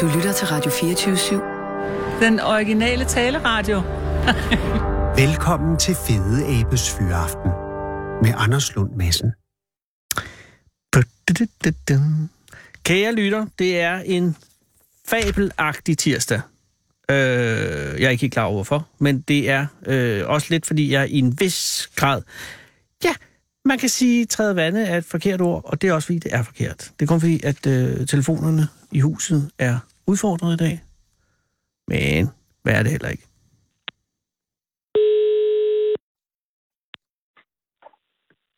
Du lytter til Radio 24-7. Den originale taleradio. Velkommen til Fede Abes Fyraften med Anders Lund Madsen. Kære lytter, det er en fabelagtig tirsdag. Øh, jeg er ikke helt klar over hvorfor, men det er øh, også lidt, fordi jeg i en vis grad, ja, man kan sige, træder vandet er et forkert ord, og det er også fordi, det er forkert. Det er kun fordi, at øh, telefonerne i huset er udfordret i dag. Men hvad er det heller ikke?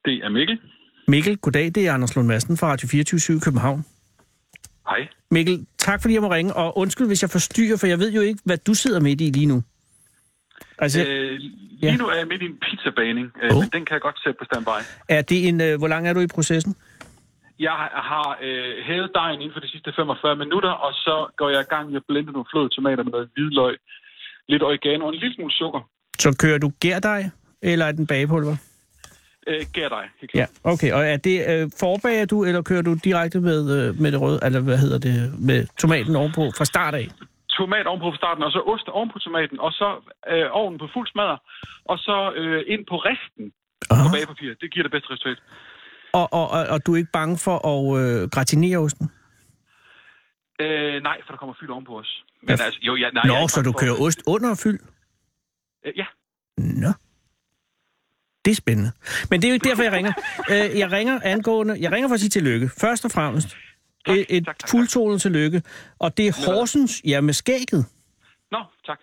Det er Mikkel. Mikkel, goddag, det er Anders Lund Madsen fra Radio 24 i København. Hej. Mikkel, tak fordi jeg må ringe, og undskyld, hvis jeg forstyrrer, for jeg ved jo ikke, hvad du sidder midt i lige nu. Altså, Øh, lige ja. nu er jeg midt i en pizzabaning, øh, Oh. men den kan jeg godt sætte på standby. er det en, øh, hvor lang er du i processen? Jeg har øh, hævet dejen inden for de sidste 45 minutter, og så går jeg i gang med at blende nogle flåede tomater med noget hvidløg, lidt oregano og en lille smule sukker. Så kører du gærdej, eller er den bagepulver? Øh, gær dig. helt Ja, okay. Og er det øh, forbager du, eller kører du direkte med, øh, med det røde, eller hvad hedder det, med tomaten ovenpå fra start af? Tomat ovenpå fra starten, og så ost ovenpå tomaten, og så øh, ovnen på fuld smadder, og så øh, ind på resten Aha. på bagepapir. Det giver det bedste resultat. Og, og, og, og du er ikke bange for at øh, gratinere osten? Øh, nej, for der kommer fyld ovenpå os. Men Ja. altså, jo, ja, nej, jeg Nå, ikke så du for- kører ost under fyld? Øh, ja, Nå. Det er spændende. Men det er jo ikke derfor, jeg ringer. Øh, jeg ringer angående... Jeg ringer for at sige tillykke. Først og fremmest. Tak, et et tak, tak, fuldtonet tillykke. Og det er Horsens... Ja, med skægget. nå, tak.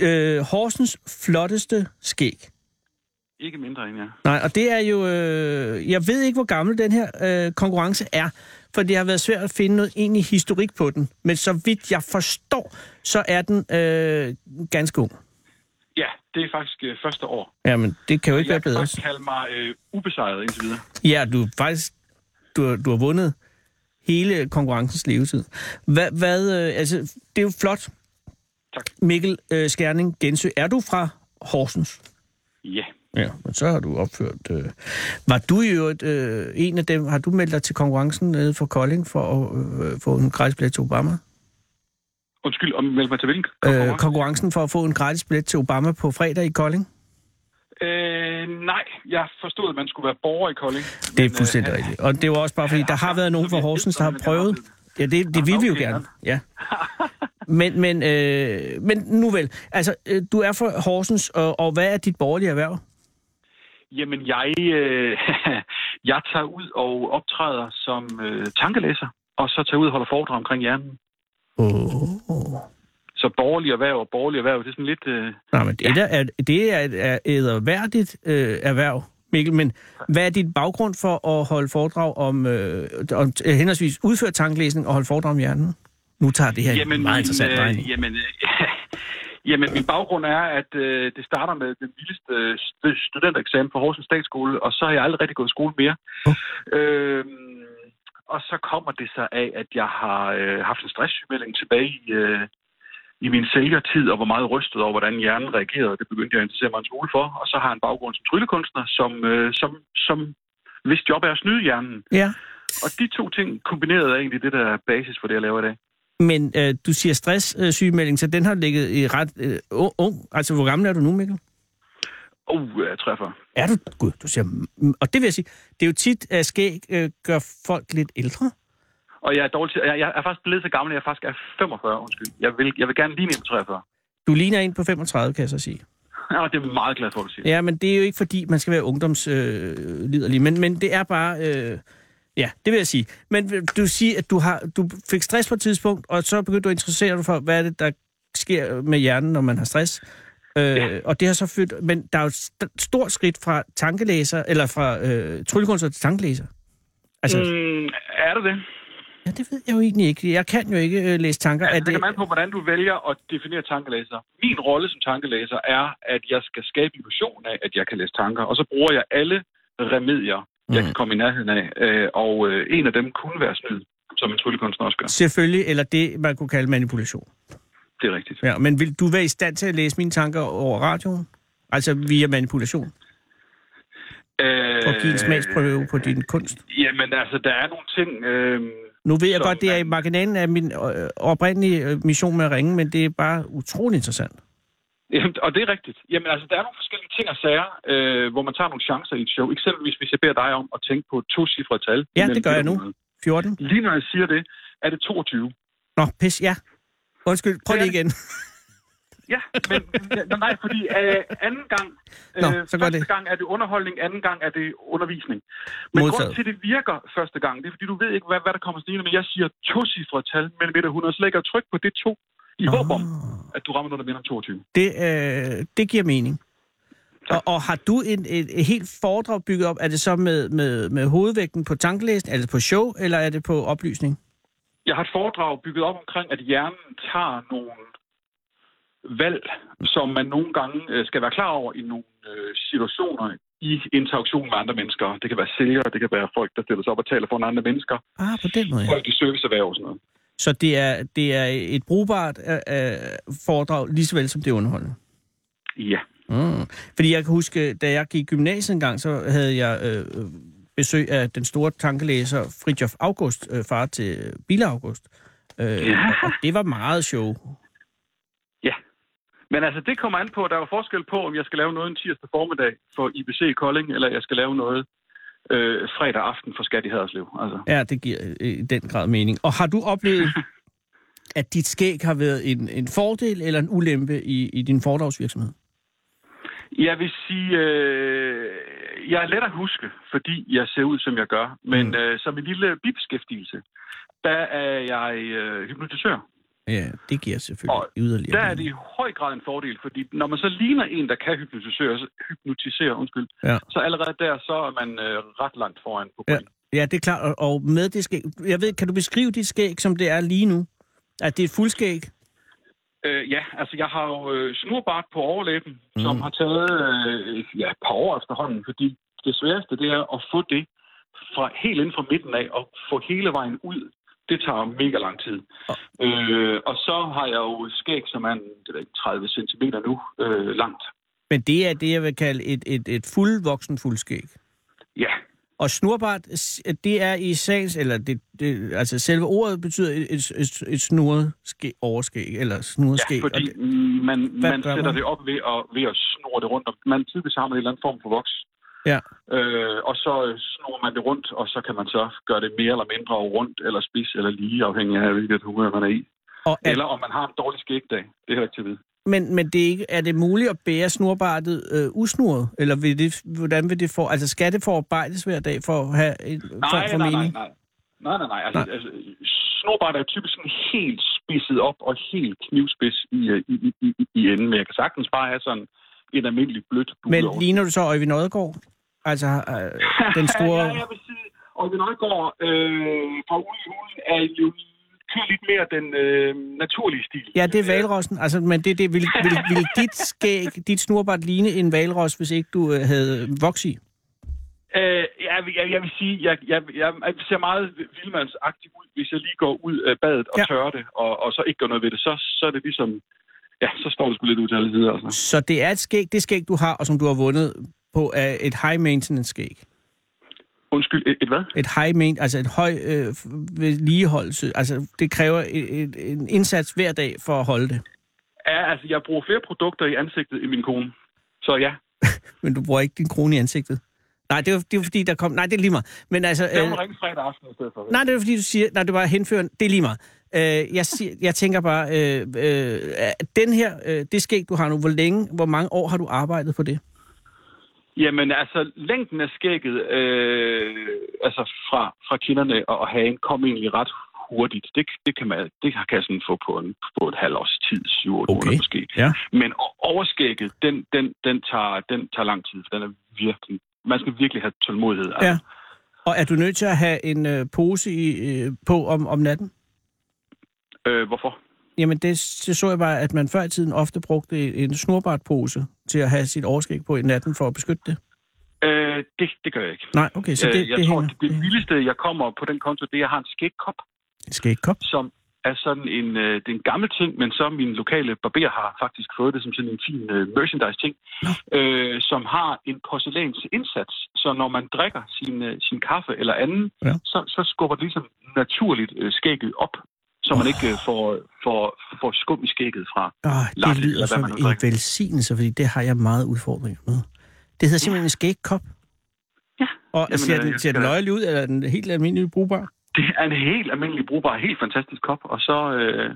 Øh, Horsens flotteste skæg. Ikke mindre end jeg. Nej, og det er jo... Øh, jeg ved ikke, hvor gammel den her øh, konkurrence er, for det har været svært at finde noget egentlig historik på den. Men så vidt jeg forstår, så er den øh, ganske ung. Ja, det er faktisk øh, første år. Jamen, det kan jo ikke være Jeg kan bedre. faktisk kalde mig øh, ubesejret indtil videre. Ja, du er faktisk... Du, du har vundet hele konkurrencens levetid. Hvad, hvad øh, altså, det er jo flot. Tak. Mikkel øh, Skærning Gensø, er du fra Horsens? Ja. Ja, men så har du opført... Øh... Var du jo et, øh, en af dem... Har du meldt dig til konkurrencen nede for Kolding for at øh, få en gratis billet til Obama? Undskyld, om melde mig til hvilken Øh, konkurrence? konkurrencen for at få en gratis billet til Obama på fredag i Kolding? Øh, nej, jeg forstod, at man skulle være borger i Kolding. Det er Men, fuldstændig øh, rigtigt. Og det var også bare, fordi der har været nogen fra Horsens, der har prøvet... Ja, det, det vil vi jo Okay, ja. gerne. Ja. Men, men, øh, men nu vel, altså, øh, du er fra Horsens, og, og hvad er dit borgerlige erhverv? Jamen, jeg, øh, jeg tager ud og optræder som øh, tankelæser, og så tager ud og holder foredrag omkring hjernen. Oh. Så borgerlig erhverv og borgerlig erhverv, det er sådan lidt... Øh, Nej, men det, der er, det er et er æderværdigt øh, erhverv, Mikkel, men hvad er dit baggrund for at holde foredrag om, øh, om øh, henholdsvis udføre tankelæsning og holde foredrag om hjernen? Nu tager det her jamen, en meget interessant øh, jamen, øh, jamen, min baggrund er, at øh, det starter med den vildeste øh, st- studentereksamen på Horsens Statsskole, og så har jeg aldrig rigtig gået i skole mere. Oh. Øhm, og så kommer det sig af, at jeg har øh, haft en stresssygemelding tilbage i, øh, i min sælgertid, og var meget rystet over, hvordan hjernen reagerede. Det begyndte jeg at interessere mig en smule for. Og så har jeg en baggrund som tryllekunstner, som, øh, som, som hvis job er at snyde hjernen. Ja, Og de to ting kombineret er egentlig det, der er basis for det, jeg laver i dag. men øh, du siger stress-sygemelding, så den har ligget i ret øh, ung-. Altså, hvor gammel er du nu, Mikkel? Oh, jeg træffer. Er du? Gud, du siger... Og det vil jeg sige, det er jo tit, at skæg øh, gør folk lidt ældre. Og jeg er, dårlig til, jeg, jeg er faktisk blevet så gammel, at jeg faktisk er 45, undskyld. Jeg vil, jeg vil gerne ligne en på 43. Du ligner en på 35, kan jeg så sige. Ja, det er meget glad for, at du siger. Ja, men det er jo ikke, fordi man skal være ungdomsliderlig, øh, men, men det er bare... Øh, ja, det vil jeg sige. Men du siger, at du, har, du fik stress på et tidspunkt, og så begyndte du at interessere dig for, hvad er det, der sker med hjernen, når man har stress. Øh, ja. Og det har så ført... Men der er jo et st- stort skridt fra tankelæser, eller fra øh, tryllekunstner til tankelæser. Altså. Mm, er det det? Ja, det ved jeg jo egentlig ikke. Jeg kan jo ikke øh, læse tanker. Er det det, kommer an på, hvordan du vælger at definere tankelæser. Min rolle som tankelæser er, at jeg skal skabe illusion af, at jeg kan læse tanker. Og så bruger jeg alle remedier, jeg Mm. kan komme i nærheden af. Øh, og øh, en af dem kunne være snyd, som en tryllekunstner også gør. Selvfølgelig, eller det, man kunne kalde manipulation. Det er rigtigt. Ja, men vil du være i stand til at læse mine tanker over radioen? Altså via manipulation? Øh, For at give en smagsprøve på din kunst? Jamen, altså, der er nogle ting... Øh, Nu ved jeg Så godt, det er i marginalen af min øh, oprindelige øh, mission med at ringe, men det er bare utrolig interessant. Jamen, og det er rigtigt. Jamen altså, der er nogle forskellige ting og sager, øh, hvor man tager nogle chancer i et show. Eksempelvis, hvis jeg beder dig om at tænke på et to-cifret tal. Ja, det gør jeg 1 og nu. 100. 14? Lige når jeg siger det, er det 22. Nå, pis, ja. Undskyld, prøv Det lige igen. Ja, men nej, fordi øh, anden gang, øh, Nå, så gør første det. gang er det underholdning, anden gang er det undervisning. Men Modtaget. grunden til, det virker første gang, det er, fordi du ved ikke, hvad, hvad der kommer stigende, men jeg siger to-cifret tal mellem 1 og 100, så lægger jeg tryk på det to, i håb om, Ah. at du rammer noget, der minder om 22. Det, øh, det giver mening. Og, og har du et, et, et helt foredrag bygget op? Er det så med, med, med hovedvægten på tankelæsen? Er det på show, eller er det på oplysning? Jeg har et foredrag bygget op omkring, at hjernen tager nogle valg, som man nogle gange øh, skal være klar over i nogle øh, situationer i interaktion med andre mennesker. Det kan være sælgere, det kan være folk, der stiller sig op og taler for andre mennesker. Ah, på den måde. Folk i serviceerhverv og sådan noget. Så det er, det er et brugbart øh, øh, foredrag, lige så vel som det er underholdende? Ja. Mm. Fordi jeg kan huske, da jeg gik i gymnasiet en gang, så havde jeg øh, besøg af den store tankelæser Fridtjof August, øh, far til Bille August. Øh, Ja. Og det var meget show. Men altså, det kommer an på, der er jo forskel på, om jeg skal lave noget en tirsdag formiddag for IBC Kolding, eller jeg skal lave noget øh, fredag aften for Skat i Haderslev. Altså. Ja, det giver øh, i den grad mening. Og har du oplevet, at dit skæg har været en, en fordel eller en ulempe i, i din foredragsvirksomhed? Jeg vil sige, øh, jeg er let at huske, fordi jeg ser ud, som jeg gør. Men mm. øh, som en lille bibeskæftigelse, der er jeg øh, hypnotisør. Ja, det giver selvfølgelig Og yderligere Der er det i høj grad en fordel, fordi når man så ligner en, der kan hypnotisere, hypnotisere undskyld, Ja. så allerede der, så er man øh, ret langt foran på Ja, point. ja, det er klart. Og, og med det skæg... Jeg ved, kan du beskrive dit skæg, som det er lige nu? At det er et fuldskæg? Øh, ja, altså jeg har jo øh, snurbart på overlæben, mm. som har taget øh, ja, et par år efterhånden, fordi det sværeste det er at få det fra helt inden fra midten af og få hele vejen ud. Det tager mega lang tid. Øh, og så har jeg jo skæg, som er en, det ved jeg ikke, 30 cm nu øh, langt. Men det er det, jeg vil kalde et, et, et fuldvoksen fuldskæg. Ja, Og snurbart, det er i sagens, eller det, det, altså selve ordet betyder et, et, et, et snuret skæg, overskæg, eller snuret ja skæg. og fordi det, man, man sætter man? det op ved at, ved at snurre det rundt om. Man typisk har man en eller anden form for voks. Ja. Øh, og så øh, snor man det rundt, og så kan man så gøre det mere eller mindre rundt, eller spids, eller lige, afhængig af, hvilket humør man er i. og at, Eller om man har en dårlig skægdag. Det er heller ikke til at vide. men men det er, ikke, er det muligt at bære snurbartet øh, usnuret? Eller vil det, hvordan vil det få... Altså skal det forarbejdes hver dag for at have en form Nej, for nej, nej, mening? nej. Nej, nej, nej. Altså, Nej. altså snorbart er jo typisk sådan helt spidset op og helt knivspids i, øh, i, i, i, i enden. Men jeg kan sagtens bare have sådan en almindelig blødt bule Men ligner du så Øjvind Odgaard? Altså øh, den store... ja, jeg vil sige, og vi Nøjgaard øh, fra Ude i Hulen er jo kører lidt mere den øh, naturlige stil. Ja, det er valrossen. Altså, men det, det vil, vil, vil dit skæg, dit snurbart ligne en valros, hvis ikke du øh, havde voks i? Øh, jeg, vil- jeg, jeg vil sige, jeg, jeg, jeg, jeg ser meget vildmandsagtig ud, hvis jeg lige går ud af badet og ja. tørrer det, og, og så ikke gør noget ved det. Så, så er det ligesom, ja, så står det sgu lidt ud til alle sider. Altså. Så det er et skæg, det skæg, du har, og som du har vundet på, er et high maintenance skæg. Undskyld, et, et hvad? Et high main, altså et høj øh, vedligeholdelse. Altså, det kræver et, et, en indsats hver dag for at holde det. Ja, altså, jeg bruger flere produkter i ansigtet end min kone. Så ja, Men du bruger ikke din krone i ansigtet. Nej, det var, det var fordi, der kom... Nej, det er lige meget. Men altså... det Øh, må ringe fredag aften i stedet for. nej, det var fordi, du siger... Nej, det var henføren. Det er lige meget. Øh, jeg, siger, jeg tænker bare... Øh, øh, den her... Øh, det skæg, du har nu, hvor længe... Hvor mange år har du arbejdet på det? Jamen, altså, længden af skægget, øh, altså fra, fra kinderne og, hagen, kom egentlig ret hurtigt. Det, det, kan man, det kan jeg sådan få på, en, på et halvt års tid, 7 8 Okay. måneder måske. Ja. Men overskægget, den, den, den, tager, den tager lang tid, for den er virkelig... Man skal virkelig have tålmodighed. Altså. Ja. Og er du nødt til at have en øh, pose i, øh, på om, om natten? Øh, hvorfor? Jamen, det, det så jeg bare, at man før i tiden ofte brugte en snorbart pose til at have sit overskæg på i natten for at beskytte det. Øh, det, det gør jeg ikke. Nej, okay, så det, øh, jeg det tror, hænger. det, det vildeste, jeg kommer på den konto, det er, at jeg har en skægkop, En skægkop? som er sådan en, øh, det er en gammel ting, men så min lokale barber har faktisk fået det som sådan en fin øh, merchandise-ting, øh, som har en porcelænsindsats, så når man drikker sin, øh, sin kaffe eller anden, Ja. så, så skubber det ligesom naturligt øh, skægget op, så man ikke øh, får, får, får skum i skægget fra. Oh, latte, det lyder hvad man som en drikker. velsignelse, fordi det har jeg meget udfordringer med. Det hedder simpelthen en skægkop. Ja. Og Jamen, ser øh, den, ser den løjelig ud, eller er den helt almindelig brugbar? Det er en helt almindelig brugbar, helt fantastisk kop, og så... Øh,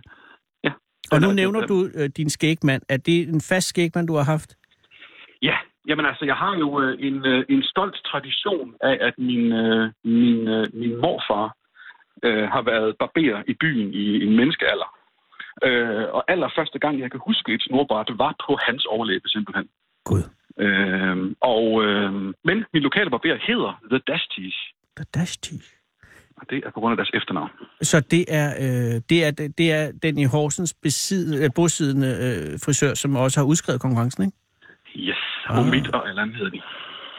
ja. Og nu er- nævner du øh, din skægmand. Er det en fast skægmand, du har haft? Ja, jamen altså, jeg har jo øh, en, øh, en stolt tradition af, at min, øh, min, øh, min morfar øh, har været barber i byen i en menneskealder. Øh, og allerførste gang, jeg kan huske et snorbart, var på hans overlæbe simpelthen. Gud. Øh, og, øh, men min lokale barber hedder The Dasties, The Dash Tea. og det er på grund af deres efternavn. Så det er, øh, det, er, det er den i Horsens besid, øh, bosiddende øh, frisør, som også har udskrevet konkurrencen, ikke? Yes, Ah. Omid og Allan hedder de.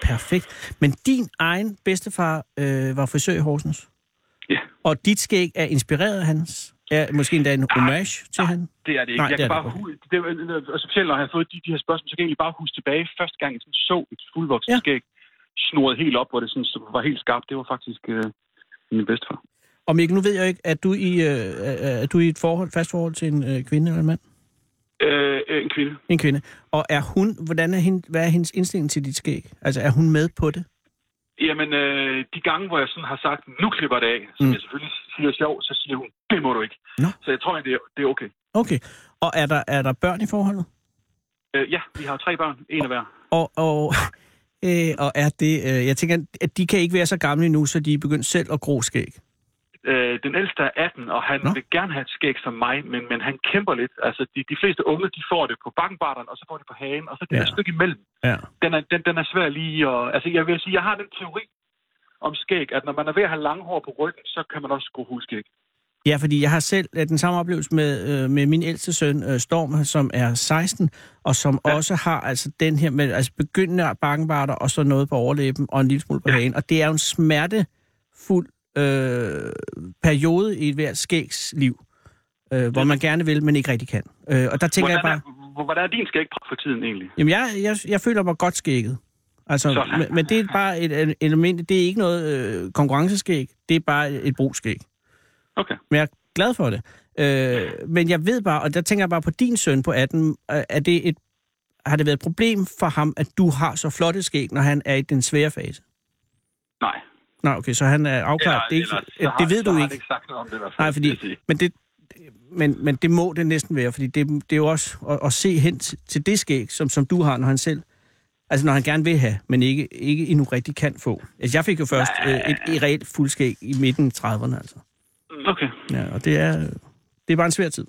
Perfekt. Men din egen bedstefar øh, var frisør i Horsens, og dit skæg er inspireret af hans? Er måske endda en homage til han? det er det ikke. Nej, jeg det kan bare det. huske, det, er- og specielt når jeg har fået de, de her spørgsmål, så kan jeg egentlig bare huske tilbage første gang, jeg så et fuldvokset Ja. ja. skæg snoret helt op, hvor det sådan, så var helt skarpt. Det var faktisk øh, min bedstefar. Og Mikkel, nu ved jeg ikke, at du i, øh, er du i et forhold, fast forhold til en øh, kvinde eller en mand? Øh, øh, en kvinde. En kvinde. Og er hun, hvordan er hende, hvad er hendes indstilling til dit skæg? Altså, er hun med på det? Jamen, øh, de gange, hvor jeg sådan har sagt, nu klipper det af, som Mm. jeg selvfølgelig siger sjov, så siger hun, det må du ikke. Nå. Så jeg tror, det er, det er okay. Okay. Og er der, er der børn i forholdet? Øh, ja, vi har tre børn, en af hver. Og, og, øh, og er det, øh, jeg tænker, at de kan ikke være så gamle endnu, så de er begyndt selv at gro skæg. Øh, den ældste er 18, og han Nå. Vil gerne have et skæg som mig, men, men han kæmper lidt. Altså, de, de fleste unge, de får det på bakkenbarteren, og så får de på hagen, og så det Ja. et stykke imellem. Ja. Den er, den, den er svær lige at... Altså, jeg vil sige, jeg har den teori om skæg, at når man er ved at have lange hår på ryggen, så kan man også gro hulskæg. Ja, fordi jeg har selv øh, den samme oplevelse med, øh, med min ældste søn, øh, Storm, som er 16, og som ja. Også har altså den her med altså begyndende bakkenbarter, og så noget på overlæben, og en lille smule på. Ja. hagen. Og det er jo en smertefuld øh, periode i et hvert skægs liv, øh, hvor man gerne vil, men ikke rigtig kan. Øh, og der tænker jeg Hvordan, bare, er, hvordan er din skæg for tiden egentlig? jamen jeg, jeg, jeg føler mig godt skægget. Altså, Sådan. men, men det er bare et, et element, det er ikke noget øh, konkurrenceskæg, det er bare et brugsskæg. Okay. Men jeg er glad for det. Øh, men jeg ved bare, og der tænker jeg bare på din søn på 18, øh, er det et, har det været et problem for ham, at du har så flotte skæg, når han er i den svære fase? Nej. Nej, okay, så han er afklaret. det, er ikke, har- det ved du ikke. ikke sagt noget om det i hvert fald. Nej, fordi, men det, men, men det må det næsten være, fordi det, det er jo også at, at se hen til, til det skæg, som, som du har, når han selv, altså når han gerne vil have, men ikke, ikke endnu rigtig kan få. Altså jeg fik jo først øh, et, et reelt fuldskæg i midten af 30'erne, altså. Okay. Ja, og det er, det er bare en svær tid.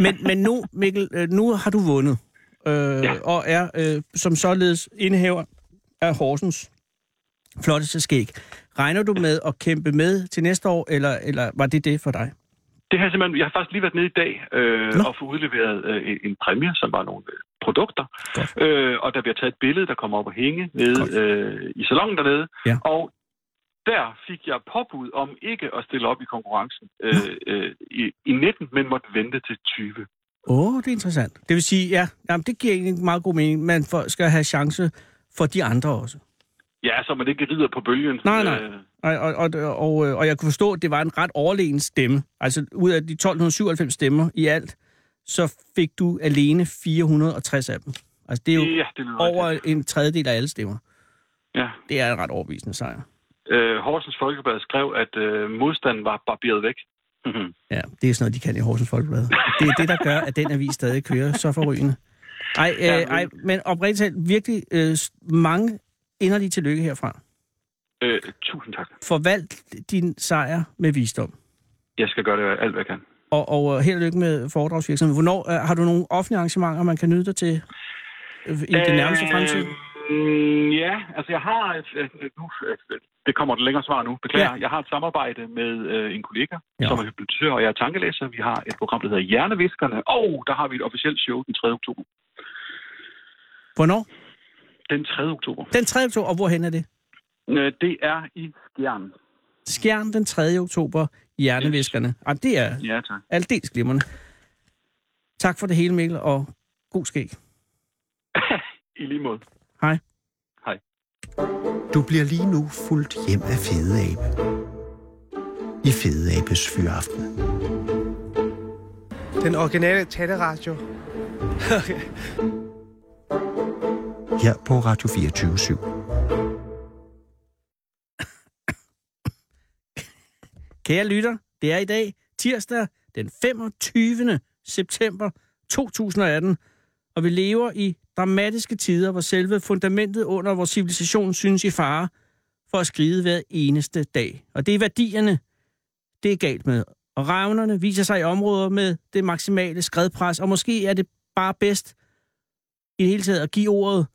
Men, men nu, Mikkel, øh, nu har du vundet, øh, ja. og er øh, som således indehaver af Horsens flotteste skæg. Regner du med at kæmpe med til næste år, eller, eller var det det for dig? Det har simpelthen, jeg har faktisk lige været nede i dag øh, Nå. og få udleveret øh, en- en præmie, som var nogle øh, produkter. Godt. Øh, og der bliver taget et billede, der kommer op og hænge nede Godt. øh, i salongen dernede. Ja. Og der fik jeg påbud om ikke at stille op i konkurrencen øh, øh, i, i 19, men måtte vente til 20. Åh, oh, det er interessant. Det vil sige, ja, jamen, det giver egentlig meget god mening. Man får, skal have chance for de andre også. Ja, så man ikke rider på bølgen. Nej, nej. Øh, Og, og, og, og, øh, og jeg kunne forstå, at det var en ret overlegen stemme. Altså ud af de 1297 stemmer i alt, så fik du alene 460 af dem. Altså det er jo ja, det lyder over rigtigt. en tredjedel af alle stemmer. Ja. Det er en ret overbevisende sejr. Øh, Horsens Folkeblad skrev, at øh, modstanden var barberet væk. Ja, det er sådan noget, de kan i Horsens Folkeblad. Det er det, der gør, at den avis stadig kører så forrygende. Ej, øh, ej men oprigtigt talt, virkelig øh, mange inderlige tillykke herfra. øh, tusind tak. Forvalt din sejr med visdom. Jeg skal gøre det alt, hvad jeg kan. Og, og øh, held og lykke med foredragsvirksomheden. Hvornår øh, har du nogle offentlige arrangementer, man kan nyde dig til øh, i den nærmeste fremtid? Mm, ja, altså jeg har... Et, nu, et, det kommer et længere svar nu, beklager. Ja. Jeg har et samarbejde med øh, en kollega, Ja. som er hypnotisør, og jeg er tankelæser. Vi har et program, der hedder Hjerneviskerne, og der har vi et officielt show den 3. oktober. Hvornår? Den 3. oktober. Den 3. oktober, og hvorhen er det? Øh, Det er i Skjern. Skjern den 3. oktober, Hjerneviskerne. Yes. det er Ja, tak. aldeles glimrende. Tak for det hele, Mikkel, og god skæg. I lige måde. Hej. Hej. Du bliver lige nu fuldt hjem af Fede Abe. I Fede Abes Fyraften. Den originale taleradio. Her på Radio 24 /7. Kære lytter, det er i dag tirsdag den 25. september 2018, og vi lever i dramatiske tider, hvor selve fundamentet under vores civilisation synes i fare for at skride hver eneste dag. Og det er værdierne, det er galt med. Og ravnerne viser sig i områder med det maksimale skredpres, og måske er det bare bedst i det hele taget at give ordet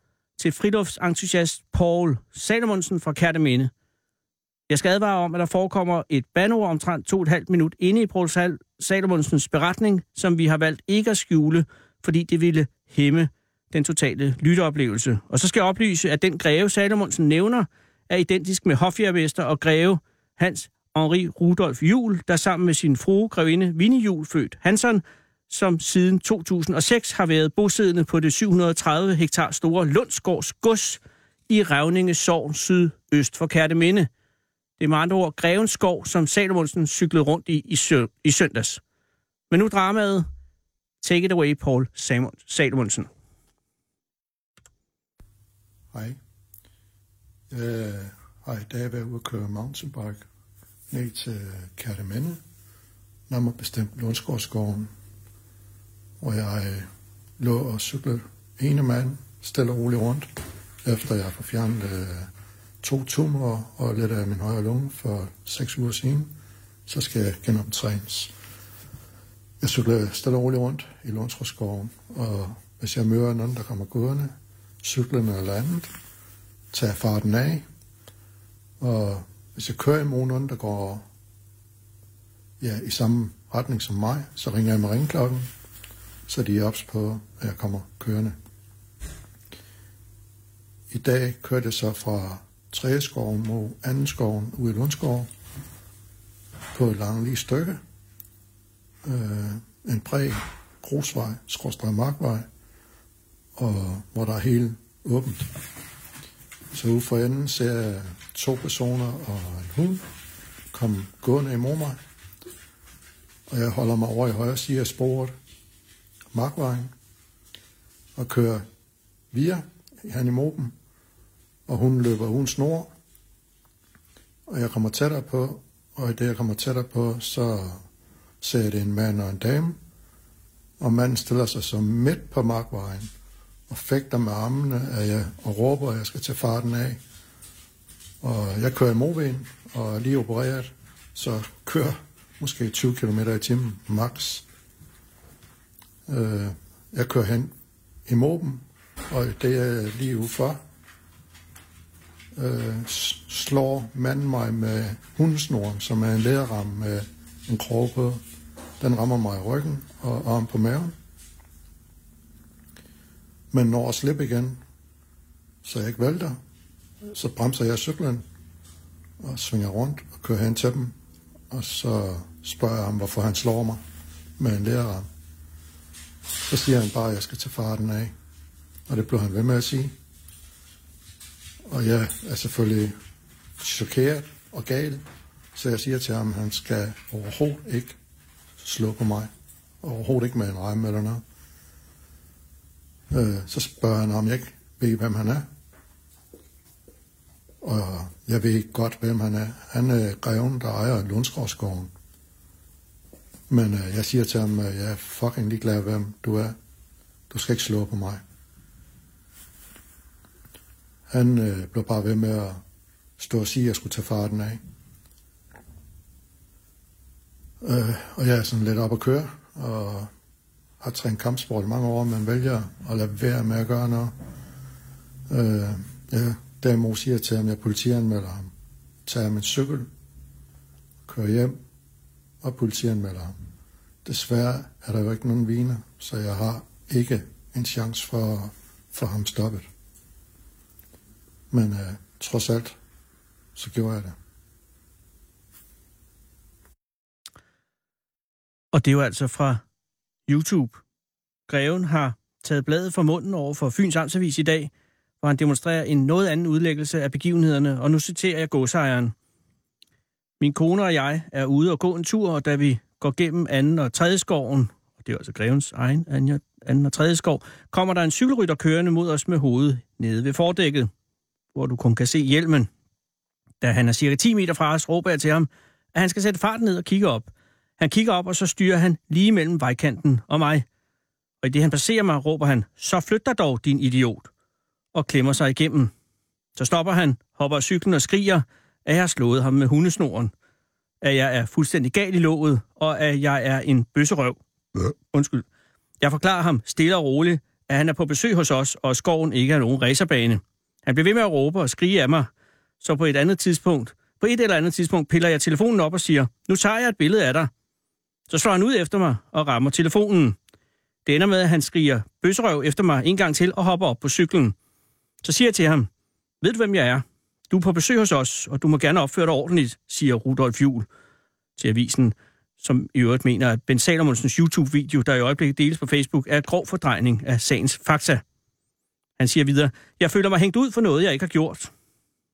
til friluftsentusiast Paul Salomonsen fra Kærteminde. Jeg skal advare om, at der forekommer et banord omtrent to og et halvt minut inde i Paul Sal- Salomonsens beretning, som vi har valgt ikke at skjule, fordi det ville hæmme den totale lytteoplevelse. Og så skal jeg oplyse, at den greve Salomonsen nævner, er identisk med hofjærmester og greve Hans Henri Rudolf Jul, der sammen med sin frue, grevinde Vinnie Jul, født Hansen, som siden 2006 har været bosiddende på det 730 hektar store Lundsgårds gods i Revninge Sogn sydøst for Kærteminde. Det er med andre ord Grevenskov, som Salomonsen cyklede rundt i i, sø- i søndags. Men nu dramaet. Take it away, Paul Samon- Salomonsen. Hej. Øh, jeg hej, da jeg var ude at køre mountainbike ned til Kærteminde, nærmere bestemt Lundsgårdsskoven, hvor jeg øh, lå og cyklede. Ene mand stille og roligt rundt, efter jeg har fjernet øh, to tumorer og lidt af min højre lunge for seks uger siden, så skal jeg genoptrænes. Jeg cykler stille og roligt rundt i Lundsgårdsskoven, og hvis jeg møder nogen, der kommer gående, cyklerne eller andet, tager farten af, og hvis jeg kører imod nogen, der går ja, i samme retning som mig, så ringer jeg med ringklokken, så de er ops på, at jeg kommer kørende. I dag kørte jeg så fra Træskoven mod anden skoven ude i Lundskov på et langt lige stykke. Øh, en bred grusvej, skråstrej markvej, og hvor der er helt åbent. Så ude for enden ser jeg to personer og en hund komme gående imod mig. Og jeg holder mig over i højre side af sporet, markvejen, og kører via han i moben, Og hun løber uden snor. Og jeg kommer tættere på, og i det jeg kommer tættere på, så ser jeg det en mand og en dame. Og manden stiller sig så midt på markvejen og fægter med armene af jeg, og råber, at jeg skal tage farten af. Og jeg kører i moven og er lige opereret, så kører måske 20 km i timen max. Øh, jeg kører hen i moben, og det er lige ude for. Øh, slår manden mig med hundesnoren, som er en læderramme med en krog på. Den rammer mig i ryggen og arm på maven. Men når at slippe igen, så jeg ikke vælter, så bremser jeg cyklen og svinger rundt og kører hen til dem. Og så spørger jeg ham, hvorfor han slår mig med en læreram. Så siger han bare, at jeg skal tage farten af. Og det blev han ved med at sige. Og jeg er selvfølgelig chokeret og gal. Så jeg siger til ham, at han skal overhovedet ikke slå på mig. Overhovedet ikke med en remme eller noget. Øh, så spørger han, om jeg ikke ved, hvem han er. Og jeg ved godt, hvem han er. Han er greven, der ejer Lundsgårdsgården. Men øh, jeg siger til ham, at jeg er fucking ligeglad, hvem du er. Du skal ikke slå på mig. Han øh, blev bare ved med at stå og sige, at jeg skulle tage farten af. Øh, og jeg er sådan lidt op at køre, og har trænet kampsport i mange år, men vælger at lade være med at gøre noget. Øh, ja, derimod siger jeg til ham, at jeg politianmelder ham. Tager min cykel, kører hjem og politianmelder ham. Desværre er der jo ikke nogen viner, så jeg har ikke en chance for at få ham stoppet. Men øh, trods alt, så gjorde jeg det. Og det er jo altså fra YouTube. Greven har taget bladet fra munden over for Fyns Amtsavis i dag, hvor han demonstrerer en noget anden udlæggelse af begivenhederne, og nu citerer jeg godsejeren. Min kone og jeg er ude og gå en tur, og da vi går gennem anden og tredje skoven, og det er altså grevens egen anden- og tredje skov, kommer der en cykelrytter kørende mod os med hovedet nede ved fordækket, hvor du kun kan se hjelmen. Da han er cirka 10 meter fra os, råber jeg til ham, at han skal sætte farten ned og kigge op. Han kigger op, og så styrer han lige mellem vejkanten og mig. Og i det han passerer mig, råber han, så flyt dig dog, din idiot, og klemmer sig igennem. Så stopper han, hopper af cyklen og skriger, at jeg har slået ham med hundesnoren, at jeg er fuldstændig gal i låget, og at jeg er en bøsserøv. Undskyld. Jeg forklarer ham stille og roligt, at han er på besøg hos os, og skoven ikke er nogen racerbane. Han bliver ved med at råbe og skrige af mig, så på et andet tidspunkt, på et eller andet tidspunkt, piller jeg telefonen op og siger, nu tager jeg et billede af dig. Så slår han ud efter mig og rammer telefonen. Det ender med, at han skriger bøsserøv efter mig en gang til og hopper op på cyklen. Så siger jeg til ham, ved du hvem jeg er? Du er på besøg hos os, og du må gerne opføre dig ordentligt, siger Rudolf Jul til avisen, som i øvrigt mener, at Ben Salomonsens YouTube-video, der i øjeblikket deles på Facebook, er et grov fordrejning af sagens fakta. Han siger videre, jeg føler mig hængt ud for noget, jeg ikke har gjort.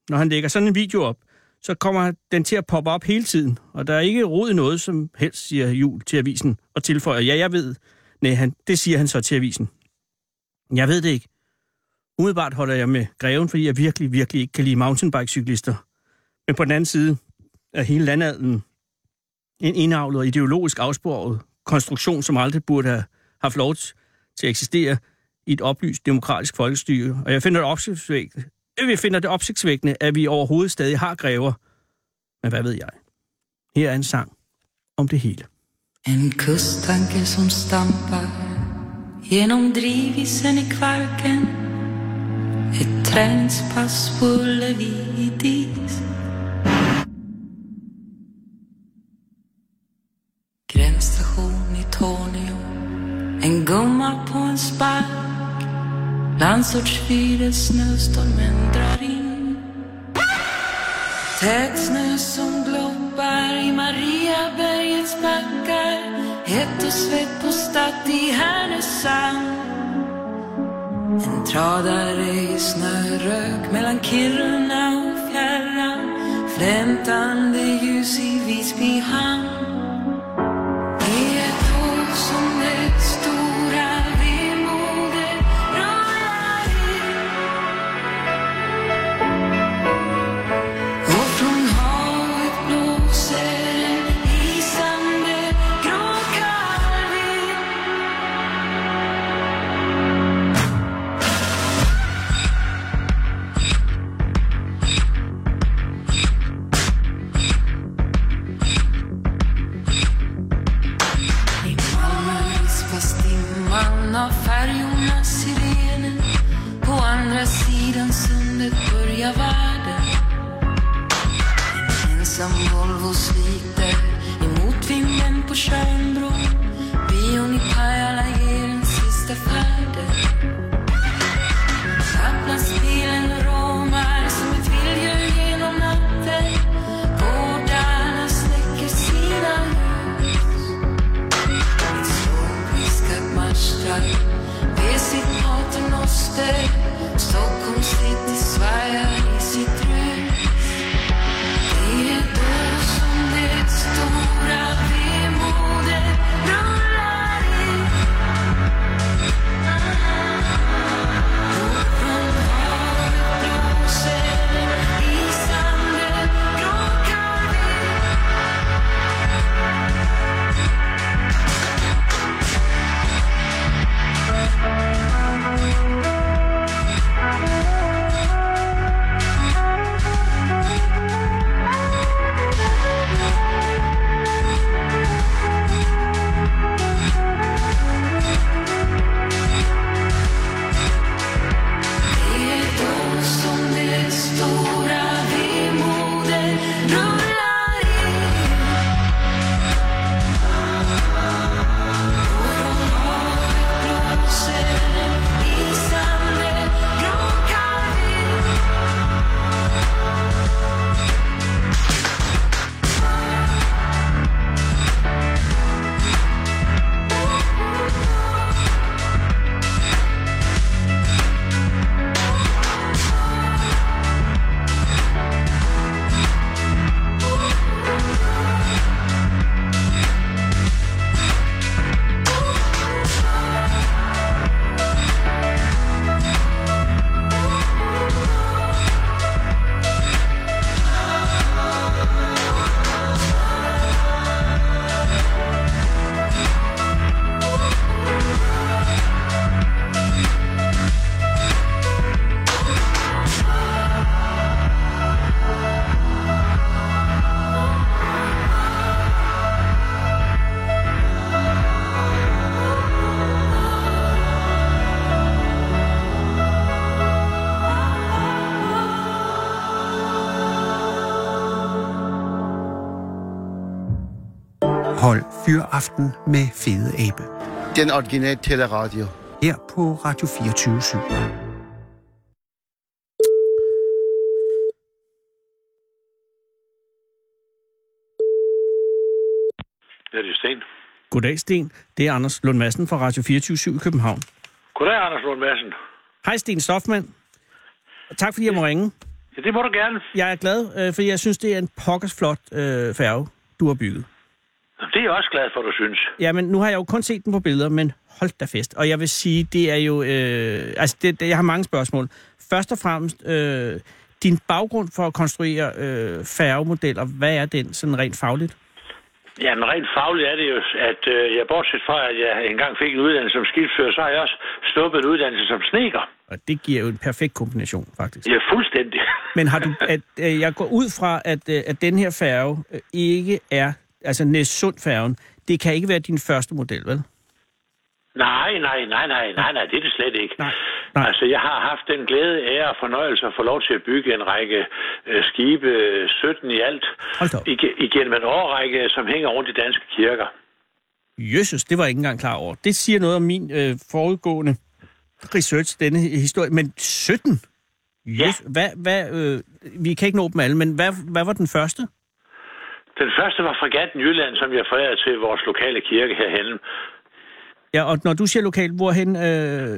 Når han lægger sådan en video op, så kommer den til at poppe op hele tiden, og der er ikke rod i noget som helst, siger Jul til avisen, og tilføjer, ja, jeg ved. Nej, han, det siger han så til avisen. Jeg ved det ikke. Umiddelbart holder jeg med greven, fordi jeg virkelig, virkelig ikke kan lide mountainbike-cyklister. Men på den anden side er hele landadlen en indavlet og ideologisk afsporet konstruktion, som aldrig burde have haft lov til at eksistere i et oplyst demokratisk folkestyre. Og jeg finder det opsigtsvækkende, øh, vi finder det opsigtsvækkende, at vi overhovedet stadig har grever. Men hvad ved jeg? Her er en sang om det hele. En kusttanke som stamper genom drivisen i Kvarken et träningspass på Ullevi i Gränsstation i Tornio. En gumma på en spark. Landsortsfyret, snöstormen drar in. Tät snö som gloppar i Mariabergets backar. Hett och svett på Stadt i Härnösand. En tradare i snörök mellan Kiruna och fjärran Flämtande ljus i Visby hamn. Hold Fyraften med Fede Abe. Den originale teleradio. Her på Radio 24 /7. Det er Sten. Goddag, Sten. Det er Anders Lund Madsen fra Radio 24 i København. Goddag, Anders Lund Madsen. Hej, Sten Stoffmann. Tak fordi jeg må ringe. Ja, det må du gerne. Jeg er glad, øh, fordi jeg synes, det er en pokkers flot øh, færge, du har bygget. Det er jeg også glad for, du synes. Jamen, nu har jeg jo kun set den på billeder, men hold da fest. Og jeg vil sige, det er jo... Øh, altså, det, det, jeg har mange spørgsmål. Først og fremmest, øh, din baggrund for at konstruere øh, færgemodeller, hvad er den sådan rent fagligt? Jamen, rent fagligt er det jo, at øh, jeg bortset fra, at jeg engang fik en uddannelse som skibsfører, så har jeg også stoppet en uddannelse som sneker. Og det giver jo en perfekt kombination, faktisk. Ja, fuldstændig. Men har du, at, øh, jeg går ud fra, at, øh, at den her færge øh, ikke er, altså Næssund-færgen, det kan ikke være din første model, vel? Nej, nej, nej, nej, nej, nej, det er det slet ikke. Nej, nej. Altså, jeg har haft den glæde, ære og fornøjelse at få lov til at bygge en række øh, skibe, øh, 17 i alt, ig- igennem en årrække, som hænger rundt i danske kirker. Jøsses, det var jeg ikke engang klar over. Det siger noget om min øh, forudgående research, denne historie. Men 17? Jøs, hvad, hvad, øh, vi kan ikke nå dem alle, men hvad, hvad var den første? Den første var fregatten Jylland, som jeg forærede til vores lokale kirke herhenne. Ja, og når du siger lokalt, hvorhen... Øh,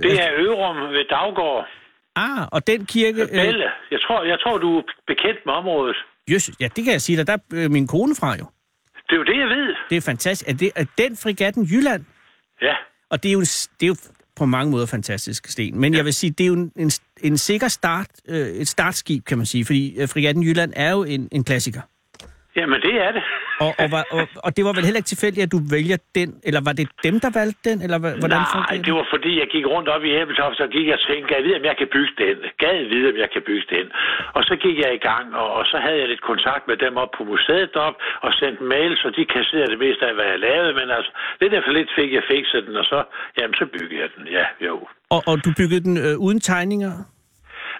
Det er Ørum ved Daggård. Ah, og den kirke... Belle. Jeg tror, jeg tror, du er bekendt med området. Jøsses, ja, det kan jeg sige dig. Der er øh, min kone fra jo. Det er jo det, jeg ved. Det er fantastisk. Er, det, er den fregatten Jylland? Ja. Og det er jo, det er jo på mange måder fantastisk sten. Men jeg vil sige, det er jo en, en, en sikker start, øh, et startskib, kan man sige. Fordi øh, fregatten Jylland er jo en, en klassiker. Jamen, det er det. Og, og, var, og, og det var vel heller ikke tilfældigt, at du vælger den, eller var det dem, der valgte den, eller hvordan Nej, fungerede det var fordi, jeg gik rundt op i Æbeltoft, så gik jeg og tænkte, gad vide, om jeg kan bygge den. Gad vide, om jeg kan bygge den. Og så gik jeg i gang, og, og så havde jeg lidt kontakt med dem op på museet op, og sendte mails, og de kasserede det meste af, hvad jeg lavede. Men altså, lidt efter lidt fik jeg fikset den, og så, jamen, så byggede jeg den. Ja, jo. Og, og du byggede den øh, uden tegninger?